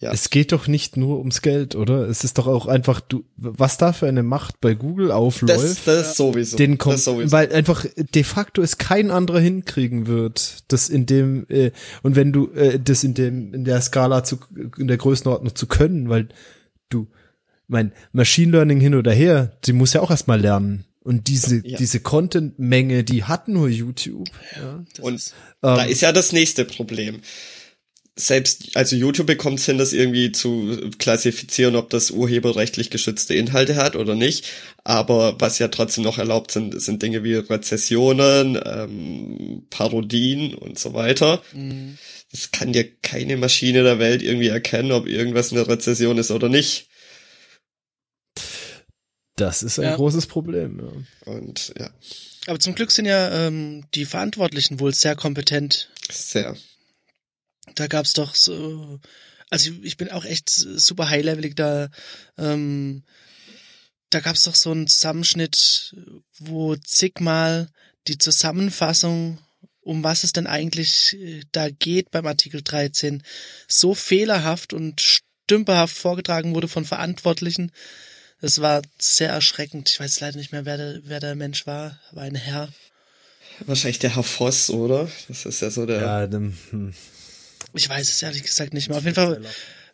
Ja. Es geht doch nicht nur ums Geld, oder? Es ist doch auch einfach, du, was da für eine Macht bei Google aufläuft. das, das sowieso. den das kommt, sowieso. weil einfach de facto es kein anderer hinkriegen wird, das in dem äh, und wenn du äh, das in dem in der Skala zu in der Größenordnung zu können, weil du mein Machine Learning hin oder her, die muss ja auch erstmal lernen und diese Ja. diese Content Menge, die hat nur YouTube. Ja. Und ist, Da Ähm, ist ja das nächste Problem. Selbst, also YouTube bekommt es hin, das irgendwie zu klassifizieren, ob das urheberrechtlich geschützte Inhalte hat oder nicht. Aber was ja trotzdem noch erlaubt sind, sind Dinge wie Rezessionen, ähm, Parodien und so weiter. mh. Das kann dir keine Maschine der Welt irgendwie erkennen, ob irgendwas eine Rezession ist oder nicht. das ist ein Ja. großes Problem. Ja. Und ja, Aber zum Glück sind ja ähm, die Verantwortlichen wohl sehr kompetent. sehr. Da gab's doch so, also ich bin auch echt super high-levelig da. Ähm, da gab's doch so einen Zusammenschnitt, wo zigmal die Zusammenfassung, um was es denn eigentlich äh, da geht beim Artikel 13, so fehlerhaft und stümperhaft vorgetragen wurde von Verantwortlichen. Es war sehr erschreckend. Ich weiß leider nicht mehr, wer der, wer der Mensch war. War ein Herr. Wahrscheinlich der Herr Voss, oder? Das ist ja so der. Ja, dann, hm. Ich weiß es ehrlich gesagt nicht mehr. Auf jeden Fall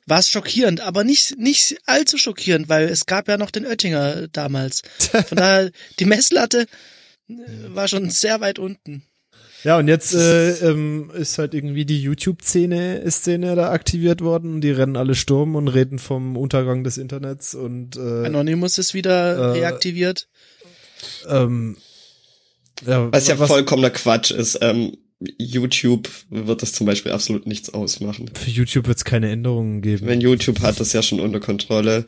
war es schockierend, aber nicht, nicht allzu schockierend, weil es gab ja noch den Oettinger damals. Von daher, die Messlatte äh, war schon sehr weit unten. Ja, und jetzt äh, ähm, ist halt irgendwie die YouTube-Szene Szene da aktiviert worden und die rennen alle Sturm und reden vom Untergang des Internets und äh, Anonymous ist wieder äh, reaktiviert. ähm, ja, Was ja vollkommener Quatsch ist. Ähm, YouTube wird das zum Beispiel absolut nichts ausmachen. für YouTube wird es keine Änderungen geben. Wenn YouTube hat das ja schon unter Kontrolle.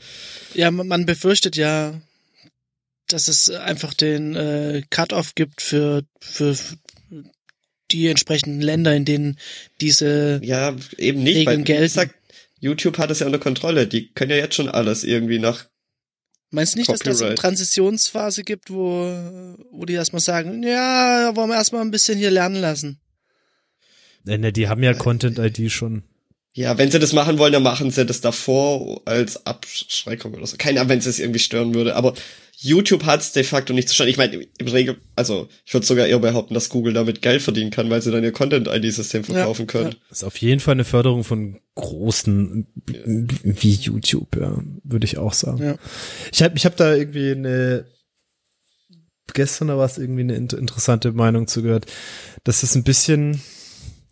Ja, man befürchtet ja, dass es einfach den äh, Cut-off gibt für, für die entsprechenden Länder, in denen diese Ja, eben nicht, Regeln weil gelten. gesagt, YouTube hat es ja unter Kontrolle. Die können ja jetzt schon alles irgendwie nach. Meinst du nicht, dass das eine Copyright. Transitionsphase gibt, wo, wo die erstmal sagen, ja, wollen wir erstmal ein bisschen hier lernen lassen? Äh, ne, die haben ja Content-ID schon. Ja, wenn sie das machen wollen, dann machen sie das davor als Abschreckung oder so. Keine Ahnung, wenn es es irgendwie stören würde. Aber YouTube hat es de facto nicht zustande. Ich meine, im Regel, also ich würde sogar eher behaupten, dass Google damit Geld verdienen kann, weil sie dann ihr Content-ID-System verkaufen können. Ist auf jeden Fall eine Förderung von großen wie YouTube, ja, würde ich auch sagen. Ja. Ich habe ich hab da irgendwie eine gestern da war es irgendwie eine inter- interessante Meinung zu gehört, dass es ein bisschen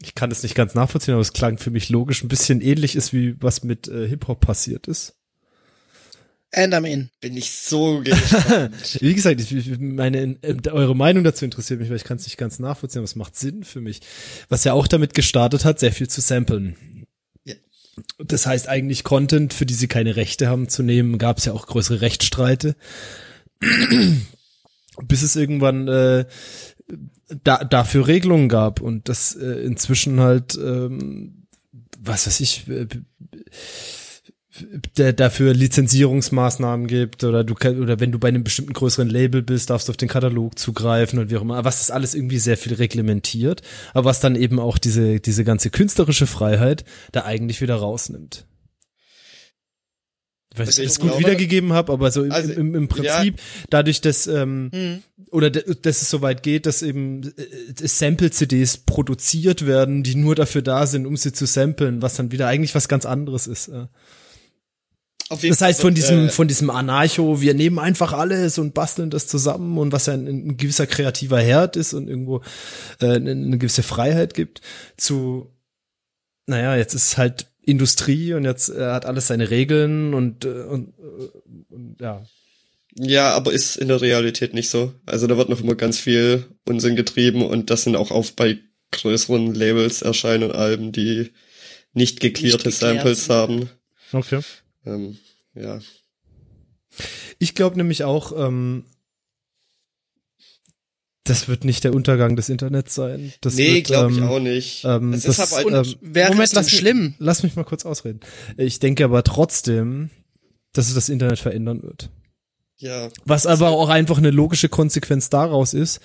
ich kann das nicht ganz nachvollziehen, aber es klang für mich logisch, ein bisschen ähnlich ist wie was mit äh, Hip Hop passiert ist. And I'm in. Bin ich so gespannt. Wie gesagt, ich, meine äh, eure Meinung dazu interessiert mich, weil ich kann es nicht ganz nachvollziehen, aber es macht Sinn für mich. Was ja auch damit gestartet hat, sehr viel zu samplen. Das heißt eigentlich Content, für die sie keine Rechte haben zu nehmen, gab es ja auch größere Rechtsstreite. Bis es irgendwann äh, da, dafür Regelungen gab und das äh, inzwischen halt, ähm, was weiß ich, äh, der dafür Lizenzierungsmaßnahmen gibt oder du kann, oder wenn du bei einem bestimmten größeren Label bist, darfst du auf den Katalog zugreifen und wie auch immer. Was das alles irgendwie sehr viel reglementiert, aber was dann eben auch diese diese ganze künstlerische Freiheit da eigentlich wieder rausnimmt. Weiß Also ich es gut wiedergegeben habe, aber so im, Also, im, im Prinzip, dadurch, dass ähm, Mhm. oder de- dass es so weit geht, dass eben äh, Sample-CDs produziert werden, die nur dafür da sind, um sie zu samplen, was dann wieder eigentlich was ganz anderes ist. äh. Das heißt, von diesem, äh, von diesem Anarcho, wir nehmen einfach alles und basteln das zusammen und was ja ein, ein gewisser kreativer Herd ist und irgendwo äh, eine, eine gewisse Freiheit gibt, zu, naja, jetzt ist halt Industrie und jetzt äh, hat alles seine Regeln und, äh, und, äh, und ja. Ja, aber ist in der Realität nicht so. Also da wird noch immer ganz viel Unsinn getrieben und das sind auch auf bei größeren Labels erscheinen Alben, die nicht geklärt geklärt Samples haben. Okay. Ähm, ja. Ich glaube nämlich auch, ähm, das wird nicht der Untergang des Internets sein. Das nee, glaube ich ähm, auch nicht. ähm, es das- ist aber Und halt, ähm, wäre Moment, lass mich- schlimm? Lass mich mal kurz ausreden. Ich denke aber trotzdem, dass es das Internet verändern wird. ja. Was aber auch einfach eine logische Konsequenz daraus ist,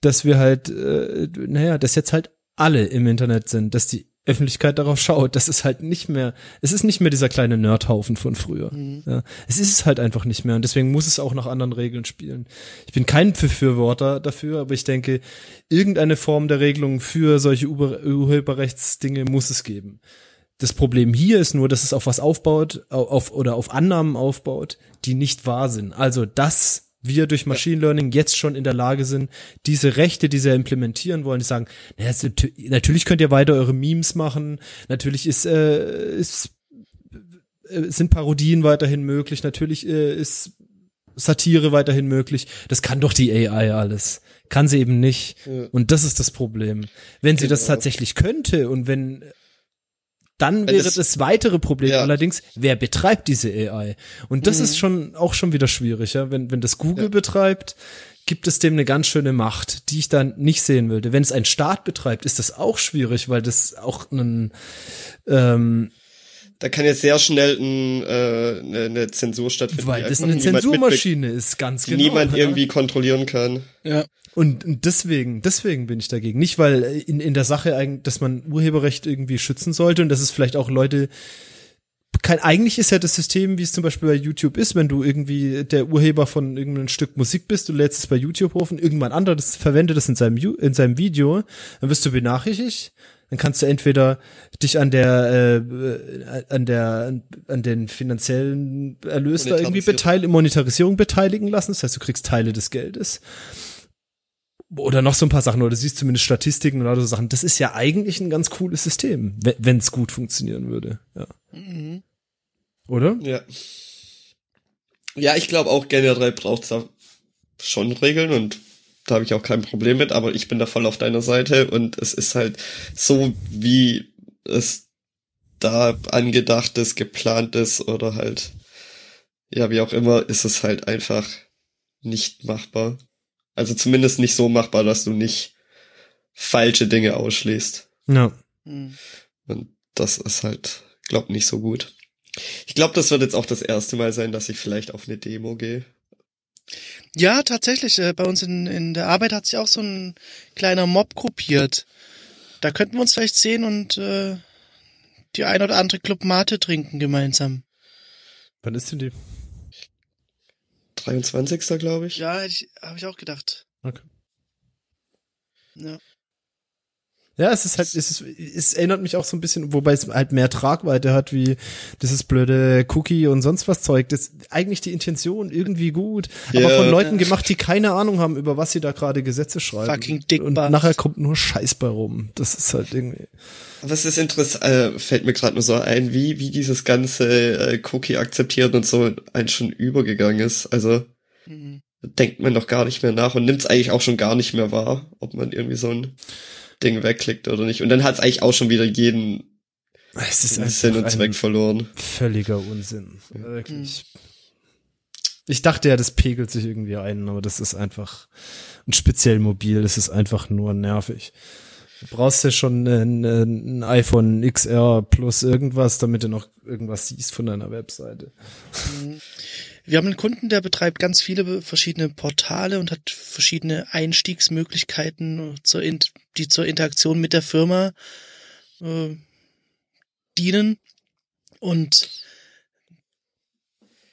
dass wir halt, äh, naja, dass jetzt halt alle im Internet sind, dass die Öffentlichkeit darauf schaut, dass es halt nicht mehr, es ist nicht mehr dieser kleine Nerdhaufen von früher. Ja, es ist es halt einfach nicht mehr und deswegen muss es auch nach anderen Regeln spielen. Ich bin kein Befürworter dafür, aber ich denke, irgendeine Form der Regelung für solche Ur- Urheberrechtsdinge muss es geben. Das Problem hier ist nur, dass es auf was aufbaut, au- auf oder auf Annahmen aufbaut, die nicht wahr sind. Also, dass wir durch Machine Learning jetzt schon in der Lage sind, diese Rechte, die sie implementieren wollen, die sagen, natü- natürlich könnt ihr weiter eure Memes machen, natürlich ist, äh, ist äh, sind Parodien weiterhin möglich, natürlich äh, ist Satire weiterhin möglich. Das kann doch die AI alles. Kann sie eben nicht. Ja. Und das ist das Problem. Wenn sie das Genau. tatsächlich könnte und wenn dann wäre das- das weitere Problem Ja. allerdings, wer betreibt diese AI? Und das ist schon auch schon wieder schwierig, ja. Wenn, wenn das Google Ja. betreibt, gibt es dem eine ganz schöne Macht, die ich dann nicht sehen würde. Wenn es ein Staat betreibt, ist das auch schwierig, weil das auch ein ähm, Da kann jetzt sehr schnell ein, äh, eine, eine Zensur stattfinden. weil das eine Zensurmaschine ist, ganz genau. Niemand ja. irgendwie kontrollieren kann. Ja. Und deswegen, deswegen bin ich dagegen. Nicht, weil in, in der Sache eigentlich, dass man Urheberrecht irgendwie schützen sollte und dass es vielleicht auch Leute kein, eigentlich ist ja das System, wie es zum Beispiel bei YouTube ist, wenn du irgendwie der Urheber von irgendeinem Stück Musik bist, du lädst es bei YouTube hoch und irgendwann anderes verwendet es in seinem, in seinem Video, dann wirst du benachrichtigt, dann kannst du entweder dich an der, äh, an der, an den finanziellen Erlös da irgendwie beteiligen, Monetarisierung beteiligen lassen, das heißt, du kriegst Teile des Geldes oder noch so ein paar Sachen, oder du siehst zumindest Statistiken oder so Sachen. Das ist ja eigentlich ein ganz cooles System, wenn es gut funktionieren würde. Ja. Mhm. Oder? Ja. Ja, ich glaube auch generell braucht's da schon Regeln und da habe ich auch kein Problem mit, aber ich bin da voll auf deiner Seite und es ist halt so, wie es da angedacht ist, geplant ist oder halt, ja, wie auch immer, ist es halt einfach nicht machbar. Also zumindest nicht so machbar, dass du nicht falsche Dinge ausschließt. Ja. Mhm. Und das ist halt, glaub, nicht so gut. Ich glaube, das wird jetzt auch das erste Mal sein, dass ich vielleicht auf eine Demo gehe. Ja, tatsächlich. Äh, bei uns in, in der Arbeit hat sich auch so ein kleiner Mob gruppiert. Da könnten wir uns vielleicht sehen und äh, die ein oder andere Club Mate trinken gemeinsam. Wann ist denn die? 23. glaube ich. Ja, hätte ich, habe ich auch gedacht. Okay. Ja. Ja, es ist halt, es ist, es erinnert mich auch so ein bisschen, wobei es halt mehr Tragweite hat, wie dieses blöde Cookie und sonst was Zeug. Das ist eigentlich die Intention irgendwie gut, aber Ja. von Leuten gemacht, die keine Ahnung haben, über was sie da gerade Gesetze schreiben. Fucking Dick Und nachher kommt nur Scheiß bei rum. Das ist halt irgendwie. Was ist interessant, äh, fällt mir gerade nur so ein, wie, wie dieses ganze äh, Cookie akzeptieren und so ein schon übergegangen ist. Also Mhm. denkt man doch gar nicht mehr nach und nimmt es eigentlich auch schon gar nicht mehr wahr, ob man irgendwie so ein Ding wegklickt oder nicht. Und dann hat es eigentlich auch schon wieder jeden Es ist Sinn und Zweck ein verloren. völliger Unsinn. Wirklich. Ich dachte ja, das pegelt sich irgendwie ein, aber das ist einfach, und speziell mobil, das ist einfach nur nervig. Du brauchst ja schon ein, ein iPhone XR plus irgendwas, damit du noch irgendwas siehst von deiner Webseite. Wir haben einen Kunden, der betreibt ganz viele verschiedene Portale und hat verschiedene Einstiegsmöglichkeiten, die zur Interaktion mit der Firma äh, dienen. Und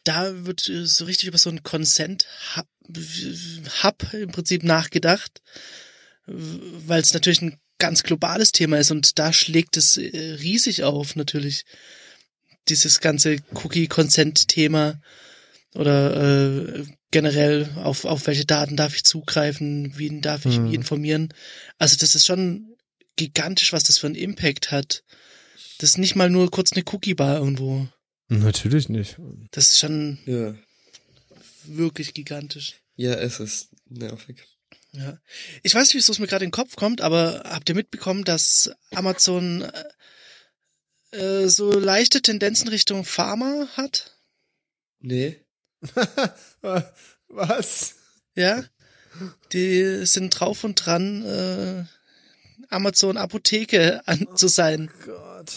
da wird äh, so richtig über so ein Consent Hub, Hub im Prinzip nachgedacht, weil es natürlich ein ganz globales Thema ist und da schlägt es äh, riesig auf natürlich dieses ganze Cookie-Consent-Thema oder äh, generell auf, auf welche Daten darf ich zugreifen, wen darf ich Hm. wie informieren. Also das ist schon gigantisch, was das für einen Impact hat. Das ist nicht mal nur kurz eine Cookie-Bar irgendwo. Natürlich nicht. Das ist schon Ja. wirklich gigantisch. Ja, es ist nervig. Ja. Ich weiß nicht, wieso es mir gerade in den Kopf kommt, aber habt ihr mitbekommen, dass Amazon äh, so leichte Tendenzen Richtung Pharma hat? Nee. Was? Ja? Die sind drauf und dran, äh, Amazon Apotheke an, zu sein. Gott.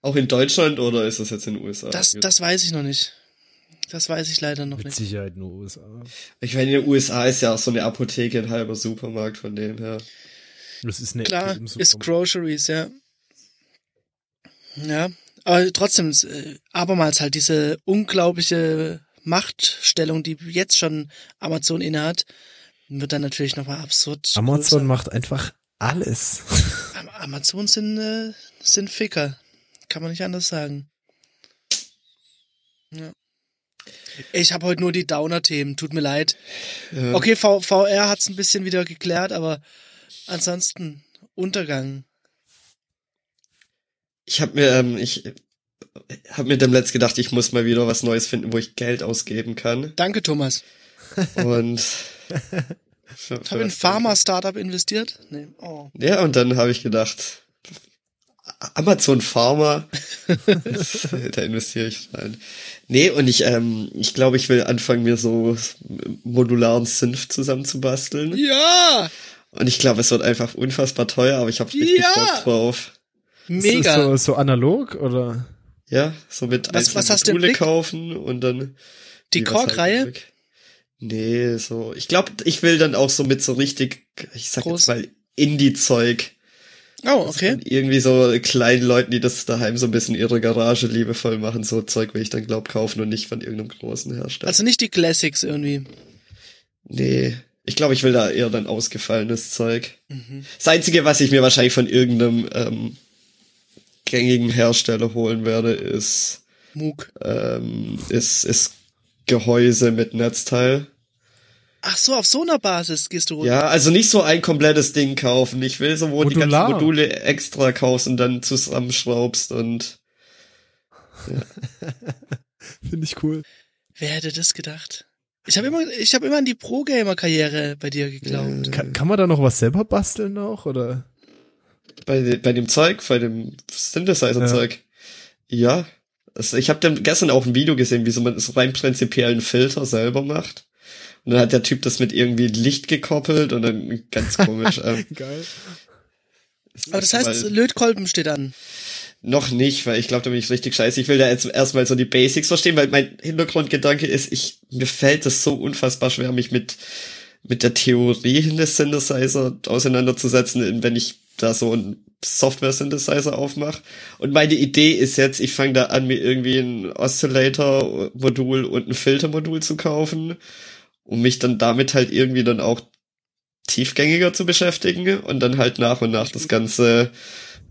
Auch in Deutschland oder ist das jetzt in den USA? Das, das weiß ich noch nicht. Das weiß ich leider noch Mit nicht. Sicherheit nur USA. ich meine, in den USA ist ja auch so eine Apotheke ein halber Supermarkt von dem her. Das ist eine Klar, ist. Groceries, ja. Ja, aber trotzdem, äh, abermals halt diese unglaubliche Machtstellung, die jetzt schon Amazon innehat, wird dann natürlich nochmal absurd. Amazon größer. macht einfach alles. Am- Amazon sind, äh, sind Ficker. Kann man nicht anders sagen. Ja. Ich habe heute nur die Downer-Themen, tut mir leid. Ja. Okay, v VR hat's ein bisschen wieder geklärt, aber ansonsten Untergang. Ich habe mir, ähm, ich habe mir dem letzt gedacht, ich muss mal wieder was Neues finden, wo ich Geld ausgeben kann. Danke, Thomas. Und Ich habe in Pharma-Startup investiert. Nee. Oh. Ja, und dann habe ich gedacht, Amazon Pharma, da investiere ich rein. Nee, und ich, ähm, ich glaube, ich will anfangen, mir so modularen Synth zusammenzubasteln. Ja! Und ich glaube, es wird einfach unfassbar teuer, aber ich habe richtig Ja! Bock drauf. Ist Mega. das so, so analog oder? Ja, so mit Was- was hast du Module Blick? kaufen und dann Die Kork-Reihe? Nee, so. Ich glaube, ich will dann auch so mit so richtig, ich sag Groß. jetzt mal, Indie-Zeug. Oh, okay. Irgendwie so kleinen Leuten, die das daheim so ein bisschen ihre Garage liebevoll machen, so Zeug will ich dann glaub kaufen und nicht von irgendeinem großen Hersteller. Also nicht die Classics irgendwie. nee. Ich glaube, ich will da eher dann ausgefallenes Zeug. Mhm. Das Einzige, was ich mir wahrscheinlich von irgendeinem ähm, gängigen Hersteller holen werde, ist, Moog. ähm, ist, ist Gehäuse mit Netzteil. Ach so, auf so einer Basis gehst du runter. Ja, also nicht so ein komplettes Ding kaufen. Ich will so, wo die Modular. ganzen Module extra kaufst und dann zusammenschraubst und Finde ich cool. Wer hätte das gedacht? Ich habe immer, ich habe immer an die Pro-Gamer-Karriere bei dir geglaubt. Kann, kann man da noch was selber basteln auch oder? Bei, bei dem Zeug, bei dem Synthesizer-Zeug. Ja. Also ich habe dann gestern auch ein Video gesehen, wie so man so rein prinzipiell einen Filter selber macht. Und dann hat der Typ das mit irgendwie Licht gekoppelt und dann ganz komisch. ähm, Geil. Aber das heißt, Lötkolben steht an. Noch nicht, weil ich glaube, da bin ich richtig scheiße. Ich will da jetzt erstmal so die Basics verstehen, weil mein Hintergrundgedanke ist, ich, mir fällt es so unfassbar schwer, mich mit, mit der Theorie des Synthesizer auseinanderzusetzen, wenn ich da so ein Software-Synthesizer aufmache. Und meine Idee ist jetzt, ich fange da an, mir irgendwie ein Oscillator-Modul und ein Filtermodul zu kaufen, um mich dann damit halt irgendwie dann auch tiefgängiger zu beschäftigen und dann halt nach und nach das Ganze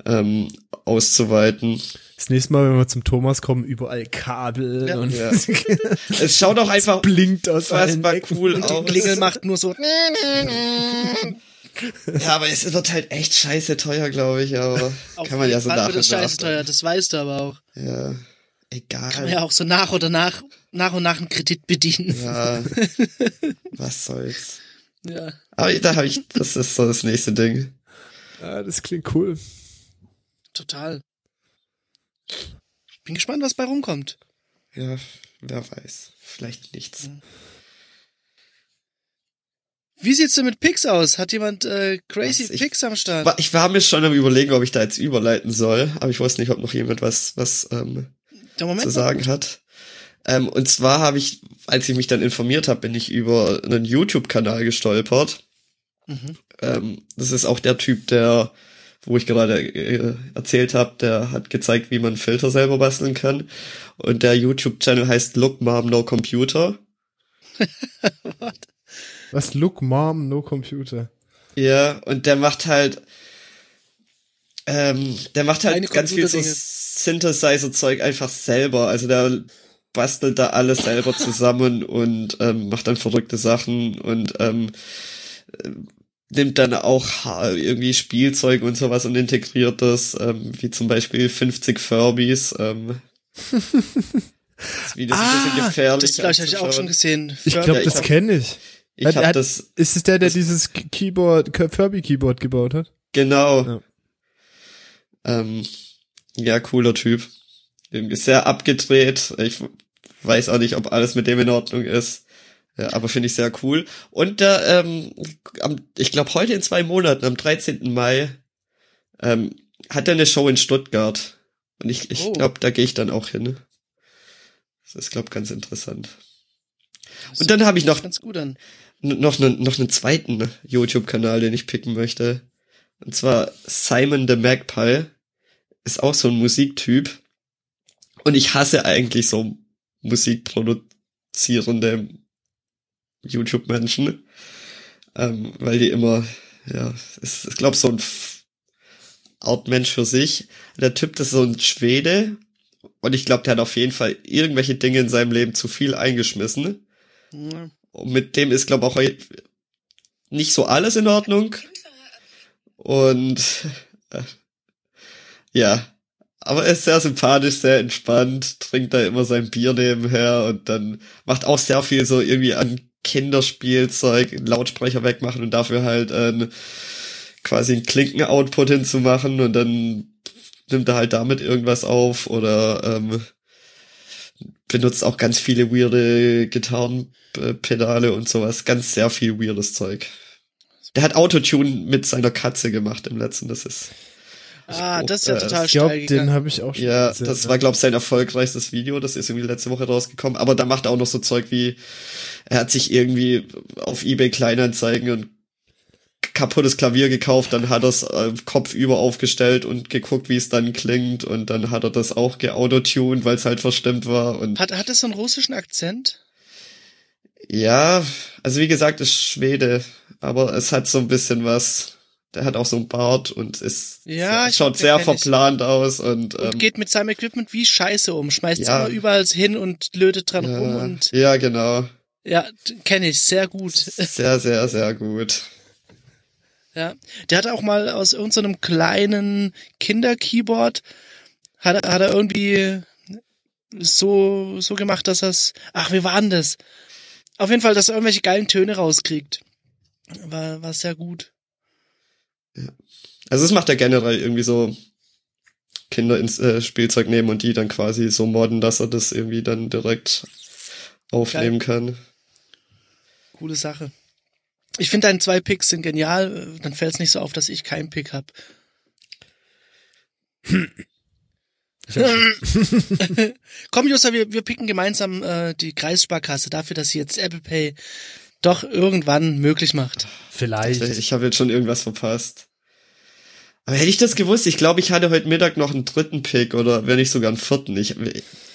ähm, auszuweiten. Das nächste Mal, wenn wir zum Thomas kommen, überall Kabel Ja. und Ja. Es schaut auch einfach blinkt aus allen unfassbar Ecken. cool Und die aus. Klingel macht nur so. Ja, aber es wird halt echt scheiße teuer, glaube ich, aber Auf kann man ja so nach wird nach. scheiße teuer, das weißt du aber auch. Ja, egal. Kann man ja auch so nach oder nach, nach und nach einen Kredit bedienen. Ja, was soll's. Ja. Aber da habe ich, das ist so das nächste Ding. Ja, das klingt cool. Total. Bin gespannt, was bei rumkommt. Ja, wer weiß. Vielleicht nichts. Wie sieht's denn mit Pix aus? Hat jemand äh, Crazy Was, ich- Pix am Start? Wa- Ich war mir schon am überlegen, ob ich da jetzt überleiten soll, aber ich wusste nicht, ob noch jemand was, was ähm, zu sagen hat. Ähm, und zwar habe ich, als ich mich dann informiert habe, bin ich über einen YouTube-Kanal gestolpert. Mhm. Ähm, das ist auch der Typ, der wo ich gerade äh, erzählt habe, der hat gezeigt, wie man Filter selber basteln kann. Und der YouTube-Channel heißt Look Mom No Computer. What? Was? Look Mom No Computer? Ja, und der macht halt, ähm, der macht halt ganz viel so Synthesizer-Zeug einfach selber. Also der bastelt da alles selber zusammen und ähm, macht dann verrückte Sachen und ähm, nimmt dann auch irgendwie Spielzeug und sowas und integriert das, ähm, wie zum Beispiel 50 Furbies. Ähm. Das Video ist ah, ein bisschen ah, gefährlich. Das habe ich auch schon gesehen. Ich glaube, das kenne ich. Ich hat, hab das. Ist es der, der dieses Keyboard, Furby Keyboard gebaut hat? Genau. Ja, ähm, ja cooler Typ. Irgendwie sehr abgedreht. Ich weiß auch nicht, ob alles mit dem in Ordnung ist. Ja, aber finde ich sehr cool. Und da, ähm, am, ich glaube heute in zwei Monaten, am 13. Mai, ähm, hat er eine Show in Stuttgart. Und ich, ich oh. glaube, da gehe ich dann auch hin. Das ist, glaube ganz interessant. Und dann habe ich noch noch einen noch einen zweiten YouTube-Kanal, den ich picken möchte. Und zwar Simon the Magpie ist auch so ein Musiktyp. Und ich hasse eigentlich so musikproduzierende YouTube-Menschen, ähm, weil die immer, ja, ist, ich glaube, so ein Art Mensch für sich. Der Typ, das ist so ein Schwede und ich glaube, der hat auf jeden Fall irgendwelche Dinge in seinem Leben zu viel eingeschmissen. Und mit dem ist, glaube ich, auch nicht so alles in Ordnung. Und äh, ja, aber er ist sehr sympathisch, sehr entspannt, trinkt da immer sein Bier nebenher und dann macht auch sehr viel so irgendwie an Kinderspielzeug, Lautsprecher wegmachen und dafür halt äh, quasi einen Klinken-Output hinzumachen und dann nimmt er halt damit irgendwas auf oder ähm, benutzt auch ganz viele weirde Gitarrenpedale und sowas. Ganz sehr viel weirdes Zeug. Der hat Autotune mit seiner Katze gemacht im letzten, das ist. Ah, das ist ja äh, total Ich glaube, den habe ich auch schon Ja, gesehen, das war, glaube ich, sein erfolgreichstes Video. Das ist irgendwie letzte Woche rausgekommen. Aber da macht er auch noch so Zeug wie, er hat sich irgendwie auf Ebay Kleinanzeigen und kaputtes Klavier gekauft, dann hat er es äh, kopfüber aufgestellt und geguckt, wie es dann klingt und dann hat er das auch geautotuned, weil es halt verstimmt war. Und hat, hat es so einen russischen Akzent? Ja, also wie gesagt, ist Schwede, aber es hat so ein bisschen was. Der hat auch so ein Bart und ist ja, sehr, schaut sehr verplant ich. aus und, und ähm, geht mit seinem Equipment wie Scheiße um, schmeißt ja. immer überall hin und lötet dran ja, rum und ja genau. Ja, kenne ich sehr gut. Sehr sehr sehr gut. Ja, der hat auch mal aus irgendeinem so kleinen Kinderkeyboard hat, hat er irgendwie so so gemacht, dass das ach, wie war denn das? Auf jeden Fall, dass er irgendwelche geilen Töne rauskriegt. War war sehr gut. Ja. Also es macht er generell irgendwie so Kinder ins äh, Spielzeug nehmen und die dann quasi so modden, dass er das irgendwie dann direkt aufnehmen Geil. kann. Coole Sache. Ich finde deine zwei Picks sind genial, dann fällt es nicht so auf, dass ich keinen Pick habe. Komm, Jossa, wir, wir picken gemeinsam äh, die Kreissparkasse dafür, dass sie jetzt Apple Pay doch irgendwann möglich macht. Vielleicht. Ich habe jetzt schon irgendwas verpasst. Aber hätte ich das gewusst, ich glaube, ich hatte heute Mittag noch einen dritten Pick oder wenn nicht sogar einen vierten. Ich,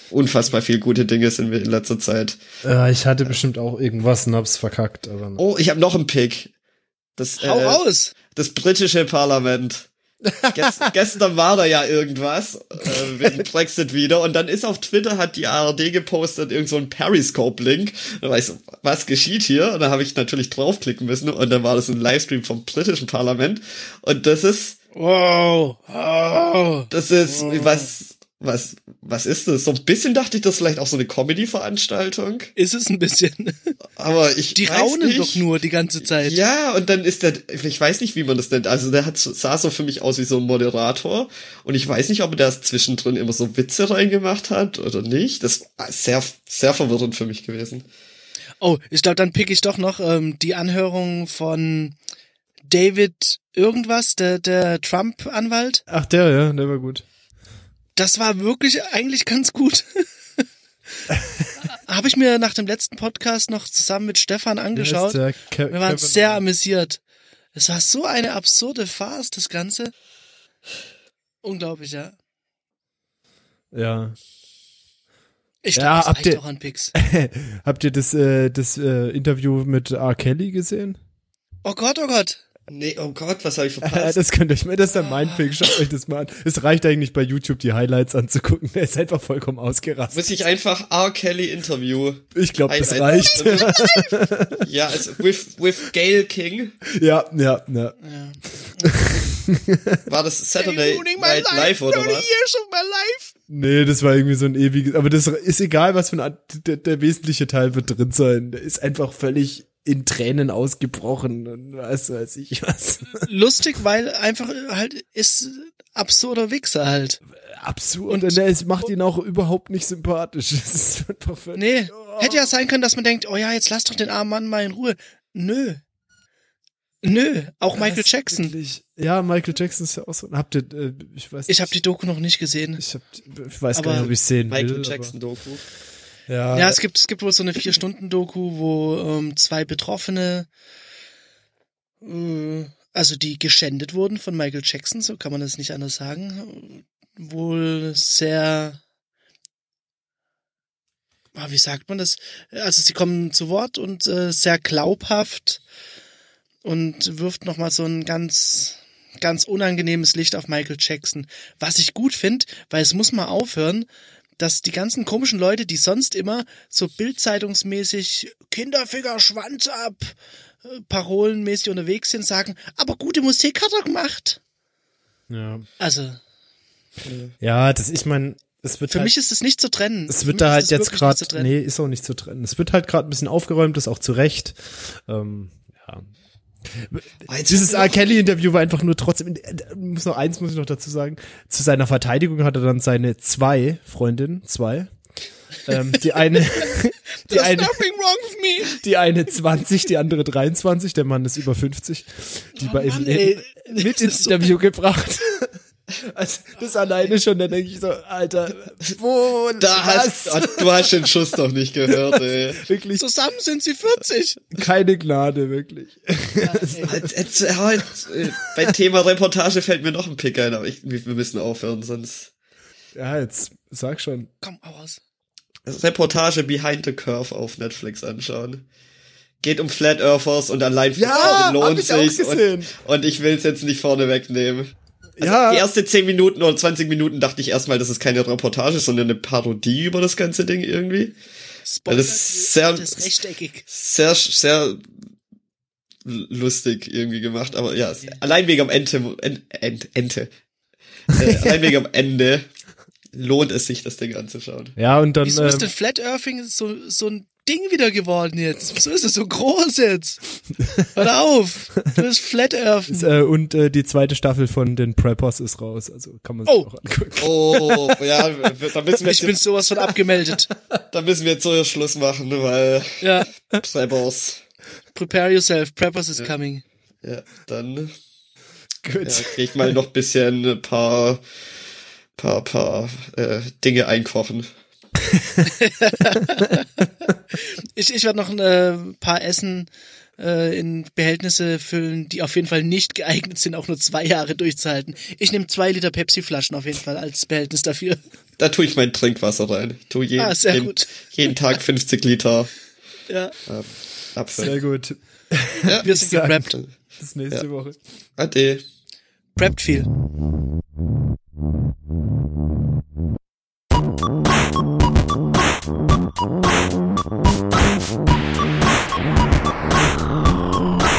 unfassbar viel gute Dinge sind wir in letzter Zeit. Äh, ich hatte bestimmt auch irgendwas und hab's verkackt. Aber oh, ich habe noch einen Pick. Das, Hau äh, raus! Das britische Parlament. Gest, gestern war da ja irgendwas äh, wegen Brexit wieder und dann ist auf Twitter hat die ARD gepostet irgend so ein Periscope-Link. Da weiß was geschieht hier? Und da habe ich natürlich draufklicken müssen und dann war das ein Livestream vom britischen Parlament und das ist wow, wow das ist wow. was was, was ist das? So ein bisschen dachte ich, das ist vielleicht auch so eine Comedy-Veranstaltung. Ist es ein bisschen. Aber ich. Die raunen nicht. doch nur die ganze Zeit. Ja, und dann ist der, ich weiß nicht, wie man das nennt. Also der hat, sah so für mich aus wie so ein Moderator. Und ich weiß nicht, ob er da zwischendrin immer so Witze reingemacht hat oder nicht. Das war sehr, sehr verwirrend für mich gewesen. Oh, ich glaube, dann pick ich doch noch ähm, die Anhörung von David irgendwas, der, der Trump-Anwalt. Ach, der, ja, der war gut das war wirklich eigentlich ganz gut. Habe ich mir nach dem letzten Podcast noch zusammen mit Stefan angeschaut. Wir waren sehr amüsiert. Es war so eine absurde Farce, das Ganze. Unglaublich, ja. Ja. Ich Ja, glaube, das habt reicht ihr- auch an Picks. Habt ihr das, äh, das äh, Interview mit R. Kelly gesehen? Oh Gott, oh Gott. Nee, oh Gott, was habe ich Ja, verpasst? das könnt ihr euch mal, das ist dann mein Pick, schaut euch das mal an. Es reicht eigentlich bei YouTube die Highlights anzugucken. Der ist einfach vollkommen ausgerastet. Muss ich einfach R. Kelly Interview. Ich glaube, das reicht. Ja, also with, with Gail King. ja, ja, ja. Ja. War das Saturday Night Live oder was? years of my life. Nee, das war irgendwie so ein ewiges, aber das ist egal, was für ein, der, der wesentliche Teil wird drin sein. Der ist einfach völlig in Tränen ausgebrochen und was weiß ich was. Lustig, weil einfach halt ist absurder Wichser halt. Absurd. Und- Und, es macht ihn auch überhaupt nicht sympathisch. Das ist einfach völlig, Nee, hätte ja sein können, dass man denkt, oh ja, jetzt lass doch den armen Mann mal in Ruhe. Nö. Nö, auch Michael Das ist Jackson. wirklich- Ja, Michael Jackson ist ja auch so. Habt ihr, äh, ich weiß Ich habe die Doku noch nicht gesehen. ich, hab, ich weiß Aber gar nicht, ob ich sehen will. Michael Jackson Doku. Ja, Ja, es gibt, es gibt wohl so eine Vier-Stunden-Doku, wo ähm, zwei Betroffene, äh, also die geschändet wurden von Michael Jackson, so kann man das nicht anders sagen, wohl sehr, ah, wie sagt man das? Also sie kommen zu Wort und äh, sehr glaubhaft und wirft nochmal so ein ganz, ganz unangenehmes Licht auf Michael Jackson. Was ich gut finde, weil es muss mal aufhören, dass die ganzen komischen Leute, die sonst immer so bildzeitungsmäßig Kinderfinger, Schwanz ab, äh, parolenmäßig unterwegs sind, sagen, aber gute Musik hat er gemacht. ja. Also, ja, das, ich meine, es wird für halt, mich ist es nicht zu trennen. es wird da halt jetzt gerade, nee, ist auch nicht zu trennen. Es wird halt gerade ein bisschen aufgeräumt, das auch zu Recht. Ähm, ja. Eins Dieses R. Kelly-Interview war einfach nur trotzdem, äh, muss noch eins muss ich noch dazu sagen. Zu seiner Verteidigung hat er dann seine zwei Freundinnen, zwei. Ähm, die eine, die eine, nothing wrong with me. die eine 20, die andere 23, der Mann ist über 50. Die Oh bei Mann, ey. mit ins ist so- Interview gebracht. Also, das alleine schon, da denke ich so, Alter, wo, Da hast, was? du hast den Schuss doch nicht gehört, ey. wirklich Zusammen sind sie 40. keine Gnade, wirklich. Ja, ey. Jetzt, jetzt, ja, jetzt, äh, beim Thema Reportage fällt mir noch ein Pick ein, aber ich, wir müssen aufhören, sonst. Ja, jetzt sag schon. Komm, aus. Reportage Behind the Curve auf Netflix anschauen. Geht um Flat Earthers und allein für Ja, lohnt hab ich auch sich's gesehen. Und, und ich will's jetzt nicht vorne wegnehmen. Also Ja. Die erste 10 Minuten oder 20 Minuten dachte ich erstmal, das ist keine Reportage, sondern eine Parodie über das ganze Ding irgendwie. Spoiler, Das ist sehr- das ist rechteckig. Sehr, sehr lustig irgendwie gemacht, aber ja, allein wegen am Ente, Ent, Ent, Ente. Äh, allein wegen am Ende lohnt es sich, das Ding anzuschauen. Ja, und dann, Wieso ist denn ähm, Flat Earthing so, so ein Ding wieder geworden jetzt? Wieso ist es so groß jetzt? Hör auf! Du bist Flat Earthen. ist, äh, und äh, die zweite Staffel von den Preppers ist raus, also kann man sich Oh. auch angucken. Oh, ja, da müssen wir Ich bin sowas von abgemeldet. da müssen wir jetzt so Schluss machen, ne, weil Ja, Preppers. prepare yourself. Preppers is coming. Ja, dann Gut. ja, krieg ich mal noch bisschen ein paar, paar, paar äh, Dinge einkochen. Ich, ich werde noch ein äh, paar Essen äh, in Behältnisse füllen, die auf jeden Fall nicht geeignet sind, auch nur zwei Jahre durchzuhalten. Ich nehme zwei Liter Pepsi-Flaschen auf jeden Fall als Behältnis dafür. Da tue ich mein Trinkwasser rein. Ich tue jeden, Ah, sehr jeden, gut. jeden Tag 50 Liter Ja, äh, Apfel. Sehr gut. wir sind gepreppt. Bis nächste Woche. Ade. Preppt viel. Thank you.